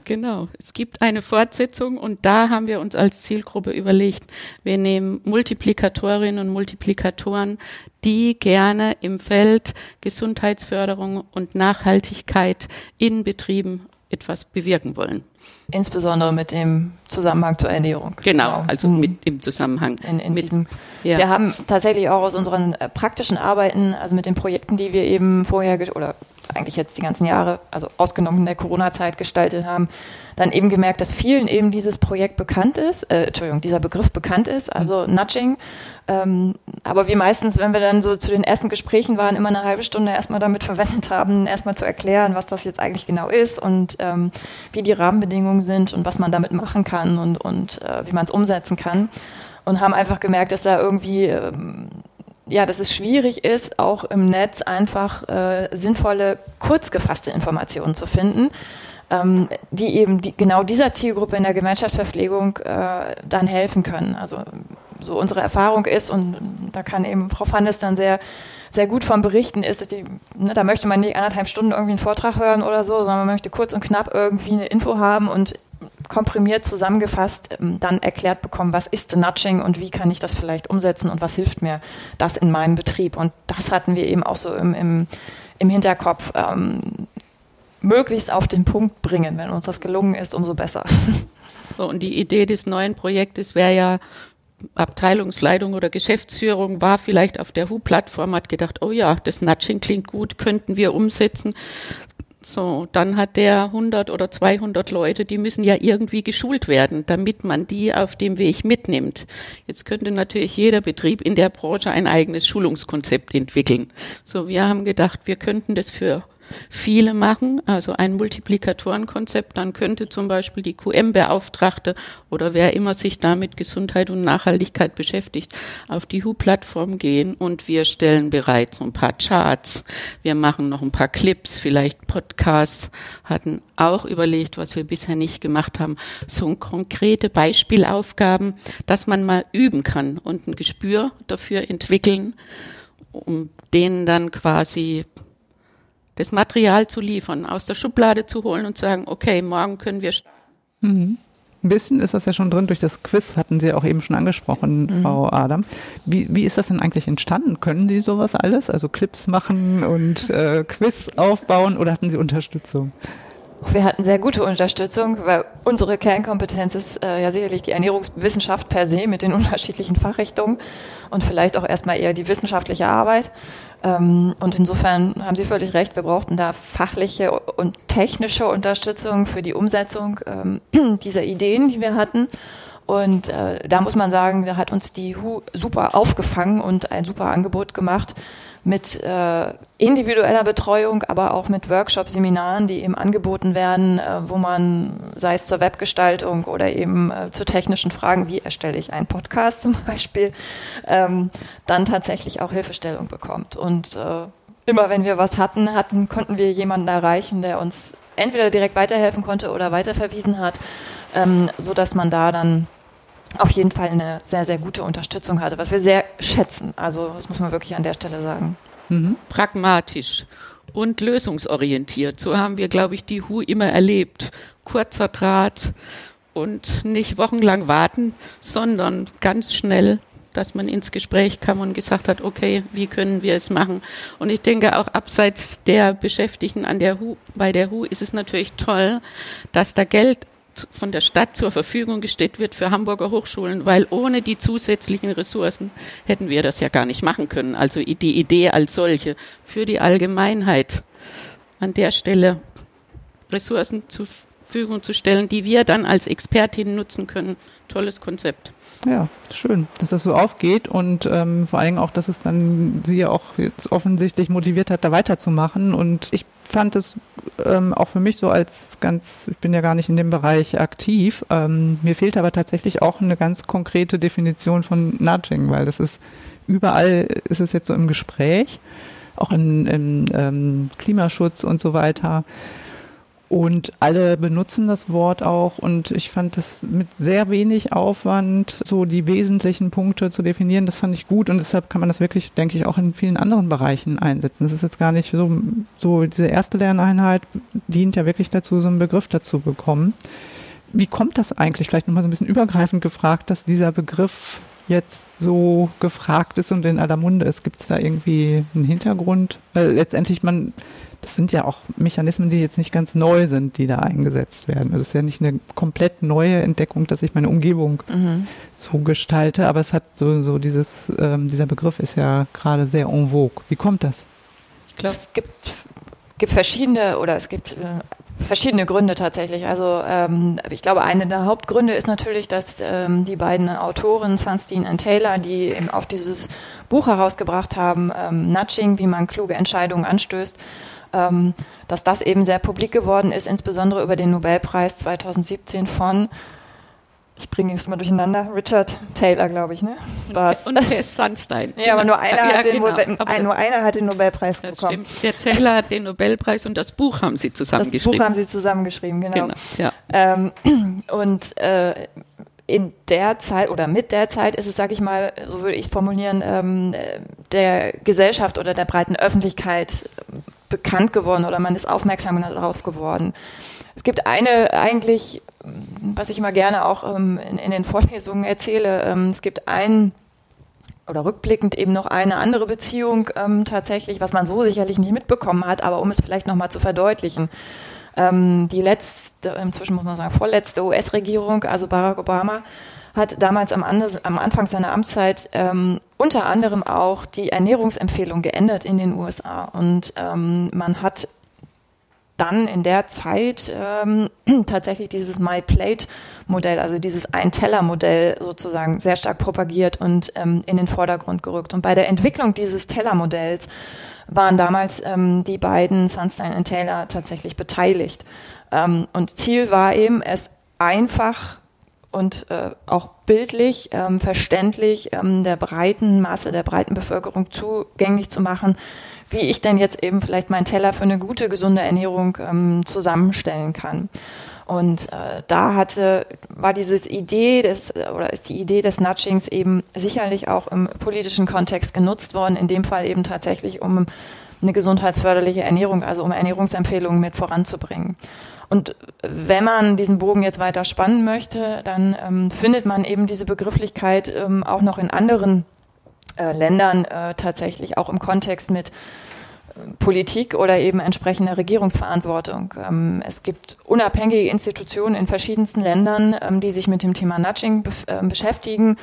Genau, es gibt eine Fortsetzung und da haben wir uns als Zielgruppe überlegt, wir nehmen Multiplikatorinnen und Multiplikatoren, die gerne im Feld Gesundheitsförderung und Nachhaltigkeit in Betrieben etwas bewirken wollen. Insbesondere mit dem Zusammenhang zur Ernährung. Genau, genau. also mhm. mit dem Zusammenhang. In, in mit, diesem, ja. Wir haben tatsächlich auch aus unseren äh, praktischen Arbeiten, also mit den Projekten, die wir eben vorher oder eigentlich jetzt die ganzen Jahre, also ausgenommen in der Corona-Zeit gestaltet haben, dann eben gemerkt, dass vielen eben dieses Projekt bekannt ist, äh, Entschuldigung, dieser Begriff bekannt ist, also Nudging. Ähm, aber wir meistens, wenn wir dann so zu den ersten Gesprächen waren, immer eine halbe Stunde erstmal damit verwendet haben, erstmal zu erklären, was das jetzt eigentlich genau ist und ähm, wie die Rahmenbedingungen sind und was man damit machen kann und, und äh, wie man es umsetzen kann. Und haben einfach gemerkt, dass da irgendwie ähm, ja, dass es schwierig ist, auch im Netz einfach äh, sinnvolle, kurz gefasste Informationen zu finden, ähm, die eben die, genau dieser Zielgruppe in der Gemeinschaftsverpflegung äh, dann helfen können. Also so unsere Erfahrung ist, und da kann eben Frau Fannes dann sehr, sehr gut von berichten, ist, dass die, ne, da möchte man nicht anderthalb Stunden irgendwie einen Vortrag hören oder so, sondern man möchte kurz und knapp irgendwie eine Info haben und komprimiert zusammengefasst ähm, dann erklärt bekommen, was ist Nudging und wie kann ich das vielleicht umsetzen und was hilft mir das in meinem Betrieb. Und das hatten wir eben auch so im, im, im Hinterkopf, ähm, möglichst auf den Punkt bringen. Wenn uns das gelungen ist, umso besser. So, und die Idee des neuen Projektes wäre ja, Abteilungsleitung oder Geschäftsführung war vielleicht auf der HU-Plattform, hat gedacht, oh ja, das Nudging klingt gut, könnten wir umsetzen. So, dann hat der 100 oder 200 Leute, die müssen ja irgendwie geschult werden, damit man die auf dem Weg mitnimmt. Jetzt könnte natürlich jeder Betrieb in der Branche ein eigenes Schulungskonzept entwickeln. So, wir haben gedacht, wir könnten das für viele machen, also ein Multiplikatorenkonzept, dann könnte zum Beispiel die QM-Beauftragte oder wer immer sich damit Gesundheit und Nachhaltigkeit beschäftigt, auf die HU-Plattform gehen und wir stellen bereits ein paar Charts, wir machen noch ein paar Clips, vielleicht Podcasts, hatten auch überlegt, was wir bisher nicht gemacht haben, so konkrete Beispielaufgaben, dass man mal üben kann und ein Gespür dafür entwickeln, um denen dann quasi das Material zu liefern, aus der Schublade zu holen und zu sagen, okay, morgen können wir starten. Mhm. Ein bisschen ist das ja schon drin durch das Quiz, hatten Sie auch eben schon angesprochen, mhm. Frau Adam. Wie, wie ist das denn eigentlich entstanden? Können Sie sowas alles, also Clips machen und äh, Quiz aufbauen oder hatten Sie Unterstützung? Wir hatten sehr gute Unterstützung, weil unsere Kernkompetenz ist äh, ja sicherlich die Ernährungswissenschaft per se mit den unterschiedlichen Fachrichtungen und vielleicht auch erstmal eher die wissenschaftliche Arbeit. Ähm, und insofern haben Sie völlig recht, wir brauchten da fachliche und technische Unterstützung für die Umsetzung ähm, dieser Ideen, die wir hatten. Und äh, da muss man sagen, da hat uns die HU super aufgefangen und ein super Angebot gemacht mit äh, individueller Betreuung, aber auch mit Workshops, Seminaren, die eben angeboten werden, äh, wo man, sei es zur Webgestaltung oder eben äh, zu technischen Fragen, wie erstelle ich einen Podcast zum Beispiel, ähm, dann tatsächlich auch Hilfestellung bekommt. Und äh, immer wenn wir was hatten, hatten, konnten wir jemanden erreichen, der uns entweder direkt weiterhelfen konnte oder weiterverwiesen hat, ähm, so man da dann auf jeden Fall eine sehr, sehr gute Unterstützung hatte, was wir sehr schätzen. Also das muss man wirklich an der Stelle sagen. Mhm. Pragmatisch und lösungsorientiert. So haben wir, glaube ich, die HU immer erlebt. Kurzer Draht und nicht wochenlang warten, sondern ganz schnell, dass man ins Gespräch kam und gesagt hat, okay, wie können wir es machen? Und ich denke auch abseits der Beschäftigten an der HU, bei der HU ist es natürlich toll, dass da Geld von der Stadt zur Verfügung gestellt wird für Hamburger Hochschulen, weil ohne die zusätzlichen Ressourcen hätten wir das ja gar nicht machen können. Also die Idee als solche für die Allgemeinheit an der Stelle Ressourcen zur Verfügung zu stellen, die wir dann als Expertinnen nutzen können. Tolles Konzept. Ja, schön, dass das so aufgeht und ähm, vor allem auch, dass es dann sie ja auch jetzt offensichtlich motiviert hat, da weiterzumachen. Und ich fand es ähm, auch für mich so als ganz, ich bin ja gar nicht in dem Bereich aktiv, ähm, mir fehlt aber tatsächlich auch eine ganz konkrete Definition von Nudging, weil das ist überall ist es jetzt so im Gespräch, auch in, in ähm, Klimaschutz und so weiter. Und alle benutzen das Wort auch und ich fand es mit sehr wenig Aufwand, so die wesentlichen Punkte zu definieren, das fand ich gut und deshalb kann man das wirklich, denke ich, auch in vielen anderen Bereichen einsetzen. Das ist jetzt gar nicht so, so diese erste Lerneinheit dient ja wirklich dazu, so einen Begriff dazu bekommen. Wie kommt das eigentlich, vielleicht nochmal so ein bisschen übergreifend gefragt, dass dieser Begriff jetzt so gefragt ist und in aller Munde ist? Gibt es da irgendwie einen Hintergrund? Weil letztendlich man das sind ja auch Mechanismen, die jetzt nicht ganz neu sind, die da eingesetzt werden. Also es ist ja nicht eine komplett neue Entdeckung, dass ich meine Umgebung mhm. so gestalte, aber es hat so, so dieses, ähm, dieser Begriff ist ja gerade sehr en vogue. Wie kommt das? Ich glaube, es gibt, gibt verschiedene oder es gibt äh, verschiedene Gründe tatsächlich. Also ähm, ich glaube, eine der Hauptgründe ist natürlich, dass ähm, die beiden Autoren, Sunstein und Taylor, die eben auch dieses Buch herausgebracht haben, ähm, Nudging, wie man kluge Entscheidungen anstößt, ähm, dass das eben sehr publik geworden ist, insbesondere über den Nobelpreis 2017 von ich bringe es mal durcheinander. Richard Taylor, glaube ich, ne? War's. Und der Sunstein. Ja, aber nur einer, ja, hat, genau. den, ein, nur einer hat den Nobelpreis bekommen. Stimmt. Der Taylor hat den Nobelpreis und das Buch haben sie zusammengeschrieben. Das Buch haben sie zusammengeschrieben, genau. genau ja. Ähm, und äh, in der Zeit oder mit der Zeit ist es, sage ich mal, so würde ich es formulieren, ähm, der Gesellschaft oder der breiten Öffentlichkeit bekannt geworden oder man ist aufmerksam darauf geworden. Es gibt eine eigentlich, was ich immer gerne auch ähm, in, in, den Vorlesungen erzähle, ähm, es gibt ein oder rückblickend eben noch eine andere Beziehung ähm, tatsächlich, was man so sicherlich nicht mitbekommen hat, aber um es vielleicht nochmal zu verdeutlichen. Ähm, die letzte, inzwischen muss man sagen, vorletzte US-Regierung, also Barack Obama, hat damals am, am Anfang seiner Amtszeit ähm, unter anderem auch die Ernährungsempfehlung geändert in den USA. Und ähm, man hat dann in der Zeit ähm, tatsächlich dieses My Plate Modell, also dieses Ein-Teller-Modell sozusagen sehr stark propagiert und ähm, in den Vordergrund gerückt. Und bei der Entwicklung dieses Teller-Modells waren damals ähm, die beiden Sunstein und Taylor tatsächlich beteiligt. Ähm, und Ziel war eben, es einfach und äh, auch bildlich, ähm, verständlich ähm, der breiten Masse, der breiten Bevölkerung zugänglich zu machen, wie ich denn jetzt eben vielleicht meinen Teller für eine gute, gesunde Ernährung ähm, zusammenstellen kann. Und äh, da hatte, war dieses Idee des, oder ist die Idee des Nudgings eben sicherlich auch im politischen Kontext genutzt worden, in dem Fall eben tatsächlich um eine gesundheitsförderliche Ernährung, also um Ernährungsempfehlungen mit voranzubringen. Und wenn man diesen Bogen jetzt weiter spannen möchte, dann ähm, findet man eben diese Begrifflichkeit ähm, auch noch in anderen äh, Ländern äh, tatsächlich, auch im Kontext mit äh, Politik oder eben entsprechender Regierungsverantwortung. Ähm, es gibt unabhängige Institutionen in verschiedensten Ländern, ähm, die sich mit dem Thema Nudging äh, beschäftigen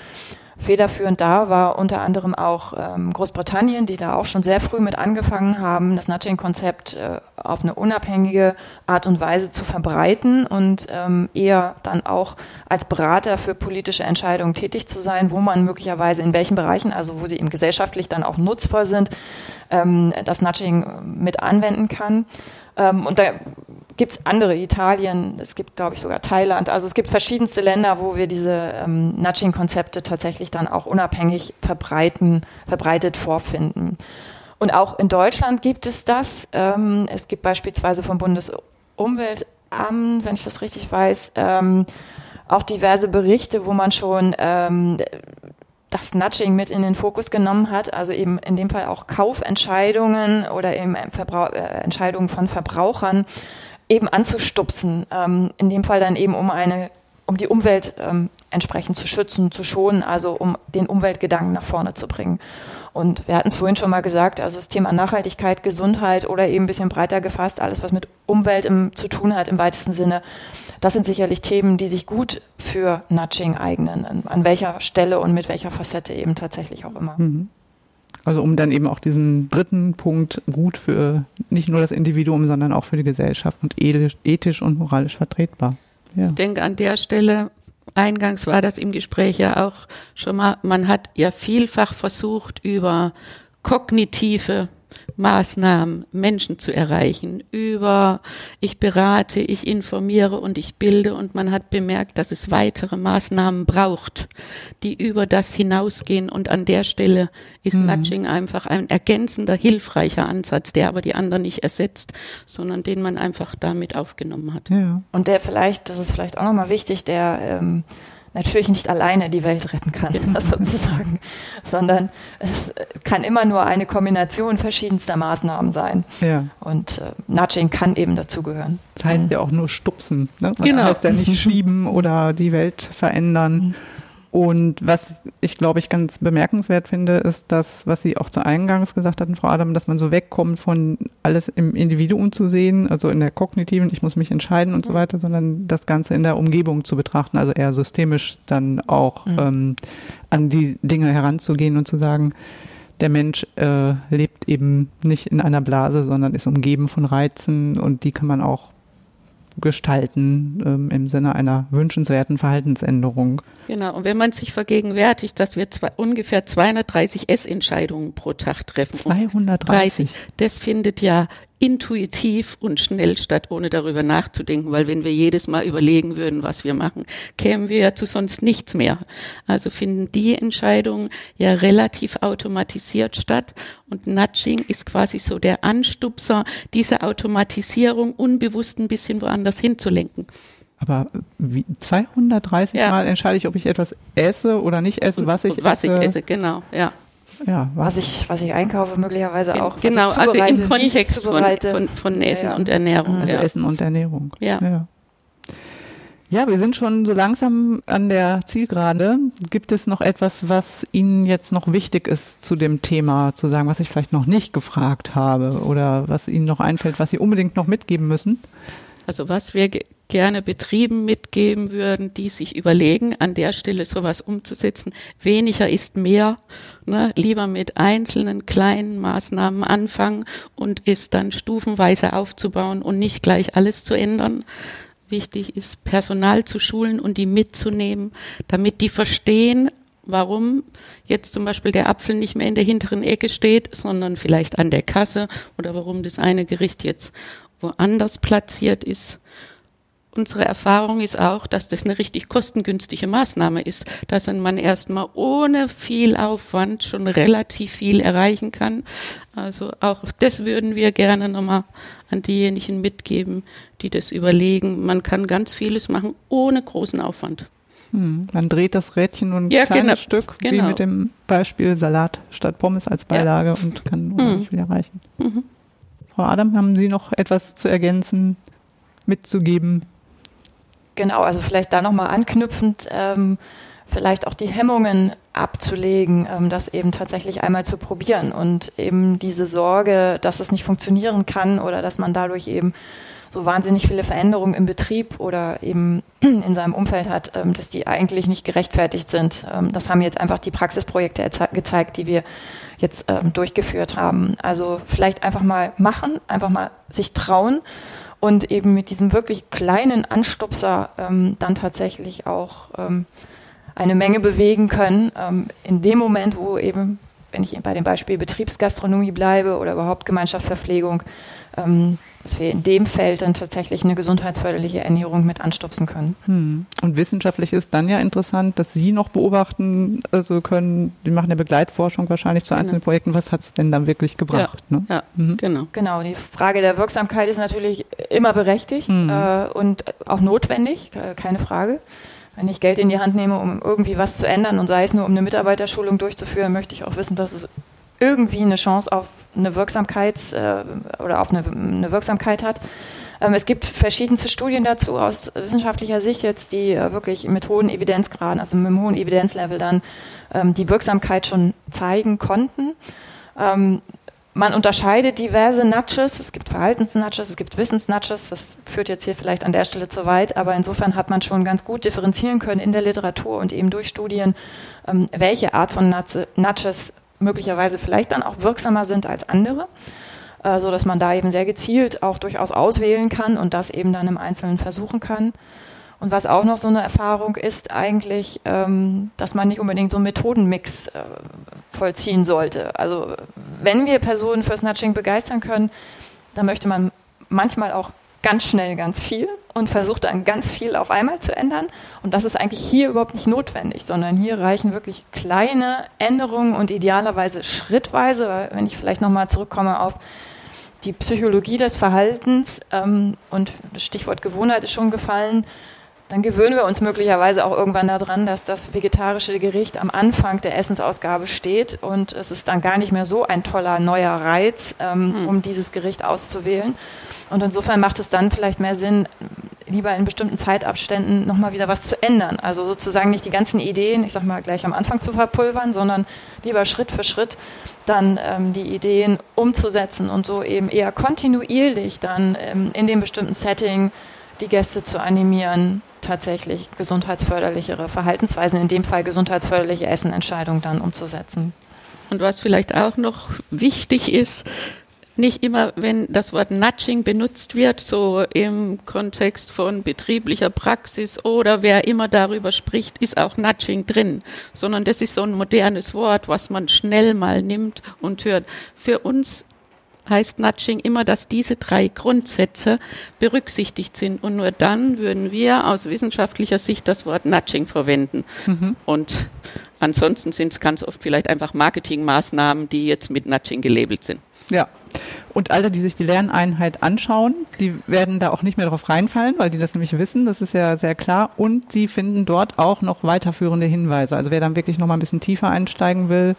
Federführend da war unter anderem auch ähm, Großbritannien, die da auch schon sehr früh mit angefangen haben, das Nudging-Konzept äh, auf eine unabhängige Art und Weise zu verbreiten und ähm, eher dann auch als Berater für politische Entscheidungen tätig zu sein, wo man möglicherweise in welchen Bereichen, also wo sie eben gesellschaftlich dann auch nutzvoll sind, ähm, das Nudging mit anwenden kann. Ähm, und da gibt es andere, Italien, es gibt, glaube ich, sogar Thailand. Also es gibt verschiedenste Länder, wo wir diese ähm, Nudging-Konzepte tatsächlich dann auch unabhängig verbreiten, verbreitet vorfinden. Und auch in Deutschland gibt es das. Ähm, es gibt beispielsweise vom Bundesumweltamt, wenn ich das richtig weiß, ähm, auch diverse Berichte, wo man schon ähm, das Nudging mit in den Fokus genommen hat, also eben in dem Fall auch Kaufentscheidungen oder eben Verbrauch, äh, Entscheidungen von Verbrauchern eben anzustupsen, ähm, in dem Fall dann eben um eine, um die Umwelt ähm, entsprechend zu schützen, zu schonen, also um den Umweltgedanken nach vorne zu bringen. Und wir hatten es vorhin schon mal gesagt, also das Thema Nachhaltigkeit, Gesundheit oder eben ein bisschen breiter gefasst, alles, was mit Umwelt im, zu tun hat im weitesten Sinne, das sind sicherlich Themen, die sich gut für Nudging eignen, an welcher Stelle und mit welcher Facette eben tatsächlich auch immer. Mhm. Also um dann eben auch diesen dritten Punkt gut für nicht nur das Individuum, sondern auch für die Gesellschaft und ethisch und moralisch vertretbar. Ja. Ich denke an der Stelle, eingangs war das im Gespräch ja auch schon mal, man hat ja vielfach versucht, über kognitive Maßnahmen Menschen zu erreichen, über ich berate, ich informiere und ich bilde und man hat bemerkt, dass es weitere Maßnahmen braucht, die über das hinausgehen und an der Stelle ist mhm. Nudging einfach ein ergänzender, hilfreicher Ansatz, der aber die anderen nicht ersetzt, sondern den man einfach damit aufgenommen hat. Ja. Und der vielleicht, das ist vielleicht auch nochmal wichtig, der ähm, natürlich nicht alleine die Welt retten kann, sozusagen, sondern es kann immer nur eine Kombination verschiedenster Maßnahmen sein. Ja. Und äh, Nudging kann eben dazugehören. Das heißt ja auch nur stupsen. Ne? Man genau. heißt ja nicht schieben oder die Welt verändern. Mhm. Und was ich, glaube ich, ganz bemerkenswert finde, ist das, was Sie auch zu Eingangs gesagt hatten, Frau Adam, dass man so wegkommt von alles im Individuum zu sehen, also in der kognitiven, ich muss mich entscheiden und so weiter, sondern das Ganze in der Umgebung zu betrachten, also eher systemisch dann auch mhm. ähm, an die Dinge heranzugehen und zu sagen, der Mensch äh, lebt eben nicht in einer Blase, sondern ist umgeben von Reizen und die kann man auch gestalten ähm, im Sinne einer wünschenswerten Verhaltensänderung. Genau, und wenn man sich vergegenwärtigt, dass wir zwei, ungefähr 230 S-Entscheidungen pro Tag treffen. 230? das findet ja intuitiv und schnell statt, ohne darüber nachzudenken, weil wenn wir jedes Mal überlegen würden, was wir machen, kämen wir ja zu sonst nichts mehr. Also finden die Entscheidungen ja relativ automatisiert statt und Nudging ist quasi so der Anstupser, diese Automatisierung unbewusst ein bisschen woanders hinzulenken. Aber wie, 230 ja. Mal entscheide ich, ob ich etwas esse oder nicht esse, was ich was esse. Was ich esse, genau, ja. Ja, was, was ich, was ich einkaufe, möglicherweise auch. Genau, also im Kontext von, von, von Essen ja, ja. und Ernährung. Also ja. Essen und Ernährung. Ja. ja. Ja, wir sind schon so langsam an der Zielgerade. Gibt es noch etwas, was Ihnen jetzt noch wichtig ist zu dem Thema zu sagen, was ich vielleicht noch nicht gefragt habe oder was Ihnen noch einfällt, was Sie unbedingt noch mitgeben müssen? Also was wir gerne Betrieben mitgeben würden, die sich überlegen, an der Stelle sowas umzusetzen. Weniger ist mehr. Ne? Lieber mit einzelnen kleinen Maßnahmen anfangen und es dann stufenweise aufzubauen und nicht gleich alles zu ändern. Wichtig ist, Personal zu schulen und die mitzunehmen, damit die verstehen, warum jetzt zum Beispiel der Apfel nicht mehr in der hinteren Ecke steht, sondern vielleicht an der Kasse oder warum das eine Gericht jetzt woanders platziert ist unsere Erfahrung ist auch, dass das eine richtig kostengünstige Maßnahme ist, dass man erstmal ohne viel Aufwand schon relativ viel erreichen kann. Also auch das würden wir gerne nochmal an diejenigen mitgeben, die das überlegen. Man kann ganz vieles machen ohne großen Aufwand. Hm, man dreht das Rädchen nur ein ja, kleines genau, Stück, genau. wie mit dem Beispiel Salat statt Pommes als Beilage ja. und kann hm. viel erreichen. Mhm. Frau Adam, haben Sie noch etwas zu ergänzen, mitzugeben? Genau, also vielleicht da nochmal anknüpfend. Ähm, vielleicht auch die Hemmungen abzulegen, ähm, das eben tatsächlich einmal zu probieren und eben diese Sorge, dass es nicht funktionieren kann oder dass man dadurch eben so wahnsinnig viele Veränderungen im Betrieb oder eben in seinem Umfeld hat, ähm, dass die eigentlich nicht gerechtfertigt sind. Ähm, das haben jetzt einfach die Praxisprojekte gezeigt, die wir jetzt ähm, durchgeführt haben. Also vielleicht einfach mal machen, einfach mal sich trauen und eben mit diesem wirklich kleinen Anstupser dann tatsächlich auch eine Menge bewegen können. in dem Moment, wo eben, wenn ich bei dem Beispiel Betriebsgastronomie bleibe oder überhaupt Gemeinschaftsverpflegung, dass wir in dem Feld dann tatsächlich eine gesundheitsförderliche Ernährung mit anstupsen können. Hm. Und wissenschaftlich ist dann ja interessant, dass Sie noch beobachten also können, die machen ja Begleitforschung wahrscheinlich zu einzelnen genau. Projekten, was hat es denn dann wirklich gebracht? Ja, ne? ja mhm. genau. Genau, die Frage der Wirksamkeit ist natürlich immer berechtigt mhm. äh, und auch notwendig, keine Frage. Wenn ich Geld in die Hand nehme, um irgendwie was zu ändern und sei es nur, um eine Mitarbeiterschulung durchzuführen, möchte ich auch wissen, dass es irgendwie eine Chance auf eine Wirksamkeit äh, oder auf eine, eine Wirksamkeit hat. Ähm, es gibt verschiedenste Studien dazu aus wissenschaftlicher Sicht jetzt, die äh, wirklich mit hohen Evidenzgraden, also mit einem hohen Evidenzlevel dann ähm, die Wirksamkeit schon zeigen konnten. Ähm, man unterscheidet diverse Nudges. Es gibt Verhaltensnudges, es gibt Wissensnudges. Das führt jetzt hier vielleicht an der Stelle zu weit, aber insofern hat man schon ganz gut differenzieren können in der Literatur und eben durch Studien, ähm, welche Art von Nudges möglicherweise vielleicht dann auch wirksamer sind als andere, äh, so dass man da eben sehr gezielt auch durchaus auswählen kann und das eben dann im Einzelnen versuchen kann. Und was auch noch so eine Erfahrung ist eigentlich, ähm, dass man nicht unbedingt so einen Methodenmix äh, vollziehen sollte. Also wenn wir Personen fürs Nudging begeistern können, dann möchte man manchmal auch ganz schnell ganz viel und versucht dann ganz viel auf einmal zu ändern. Und das ist eigentlich hier überhaupt nicht notwendig, sondern hier reichen wirklich kleine Änderungen und idealerweise schrittweise, wenn ich vielleicht nochmal zurückkomme auf die Psychologie des Verhaltens ähm, und das Stichwort Gewohnheit ist schon gefallen, dann gewöhnen wir uns möglicherweise auch irgendwann daran, dass das vegetarische Gericht am Anfang der Essensausgabe steht und es ist dann gar nicht mehr so ein toller neuer Reiz, ähm, hm. um dieses Gericht auszuwählen. Und insofern macht es dann vielleicht mehr Sinn, lieber in bestimmten Zeitabständen nochmal wieder was zu ändern. Also sozusagen nicht die ganzen Ideen, ich sag mal, gleich am Anfang zu verpulvern, sondern lieber Schritt für Schritt dann ähm, die Ideen umzusetzen und so eben eher kontinuierlich dann ähm, in dem bestimmten Setting die Gäste zu animieren, tatsächlich gesundheitsförderlichere Verhaltensweisen, in dem Fall gesundheitsförderliche Essenentscheidungen dann umzusetzen. Und was vielleicht auch noch wichtig ist, nicht immer, wenn das Wort Nudging benutzt wird, so im Kontext von betrieblicher Praxis oder wer immer darüber spricht, ist auch Nudging drin, sondern das ist so ein modernes Wort, was man schnell mal nimmt und hört. Für uns heißt Nudging immer, dass diese drei Grundsätze berücksichtigt sind. Und nur dann würden wir aus wissenschaftlicher Sicht das Wort Nudging verwenden. Mhm. Und ansonsten sind es ganz oft vielleicht einfach Marketingmaßnahmen, die jetzt mit Nudging gelabelt sind. Ja. Und alle, die sich die Lerneinheit anschauen, die werden da auch nicht mehr drauf reinfallen, weil die das nämlich wissen. Das ist ja sehr klar. Und sie finden dort auch noch weiterführende Hinweise. Also wer dann wirklich noch mal ein bisschen tiefer einsteigen will,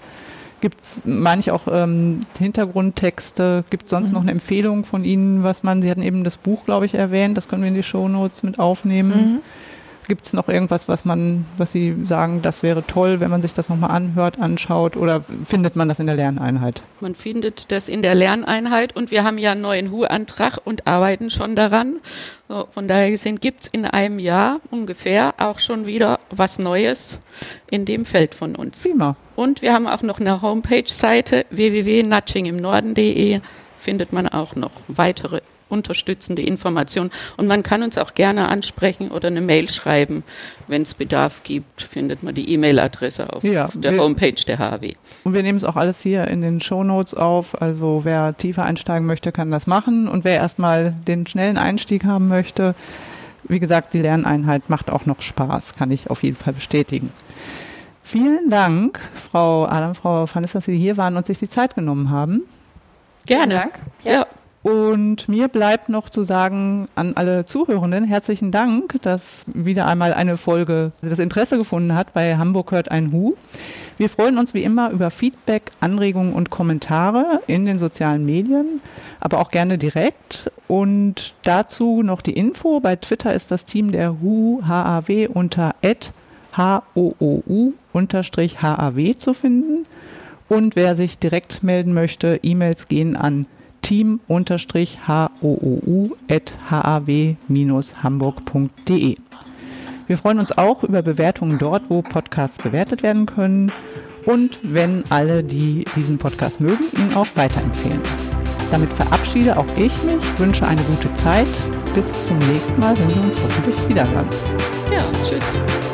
Gibt es manch auch ähm, Hintergrundtexte? Gibt es sonst mhm. noch eine Empfehlung von Ihnen, was man, Sie hatten eben das Buch, glaube ich, erwähnt, das können wir in die Shownotes mit aufnehmen. Mhm. Gibt es noch irgendwas, was man, was Sie sagen, das wäre toll, wenn man sich das nochmal anhört, anschaut oder findet man das in der Lerneinheit? Man findet das in der Lerneinheit und wir haben ja einen neuen HU-Antrag und arbeiten schon daran. So, von daher gesehen gibt es in einem Jahr ungefähr auch schon wieder was Neues in dem Feld von uns. Prima. Und wir haben auch noch eine Homepage-Seite www.nudgingimnorden.de findet man auch noch weitere unterstützende Informationen. Und man kann uns auch gerne ansprechen oder eine Mail schreiben. Wenn es Bedarf gibt, findet man die E-Mail-Adresse auf ja, der wir, Homepage der HW. Und wir nehmen es auch alles hier in den Show Notes auf. Also wer tiefer einsteigen möchte, kann das machen. Und wer erstmal den schnellen Einstieg haben möchte, wie gesagt, die Lerneinheit macht auch noch Spaß, kann ich auf jeden Fall bestätigen. Vielen Dank, Frau Adam, Frau Vanessa, dass Sie hier waren und sich die Zeit genommen haben. Gerne. Dank. Ja. ja. Und mir bleibt noch zu sagen an alle Zuhörenden herzlichen Dank, dass wieder einmal eine Folge das Interesse gefunden hat bei Hamburg hört ein Hu. Wir freuen uns wie immer über Feedback, Anregungen und Kommentare in den sozialen Medien, aber auch gerne direkt. Und dazu noch die Info. Bei Twitter ist das Team der HU HAW unter H-O-O-U-HAW zu finden. Und wer sich direkt melden möchte, E-Mails gehen an team-hoou.haw-hamburg.de. Wir freuen uns auch über Bewertungen dort, wo Podcasts bewertet werden können und wenn alle, die diesen Podcast mögen, ihn auch weiterempfehlen. Damit verabschiede auch ich mich, wünsche eine gute Zeit. Bis zum nächsten Mal, wenn wir uns hoffentlich wiederhören. Ja, tschüss.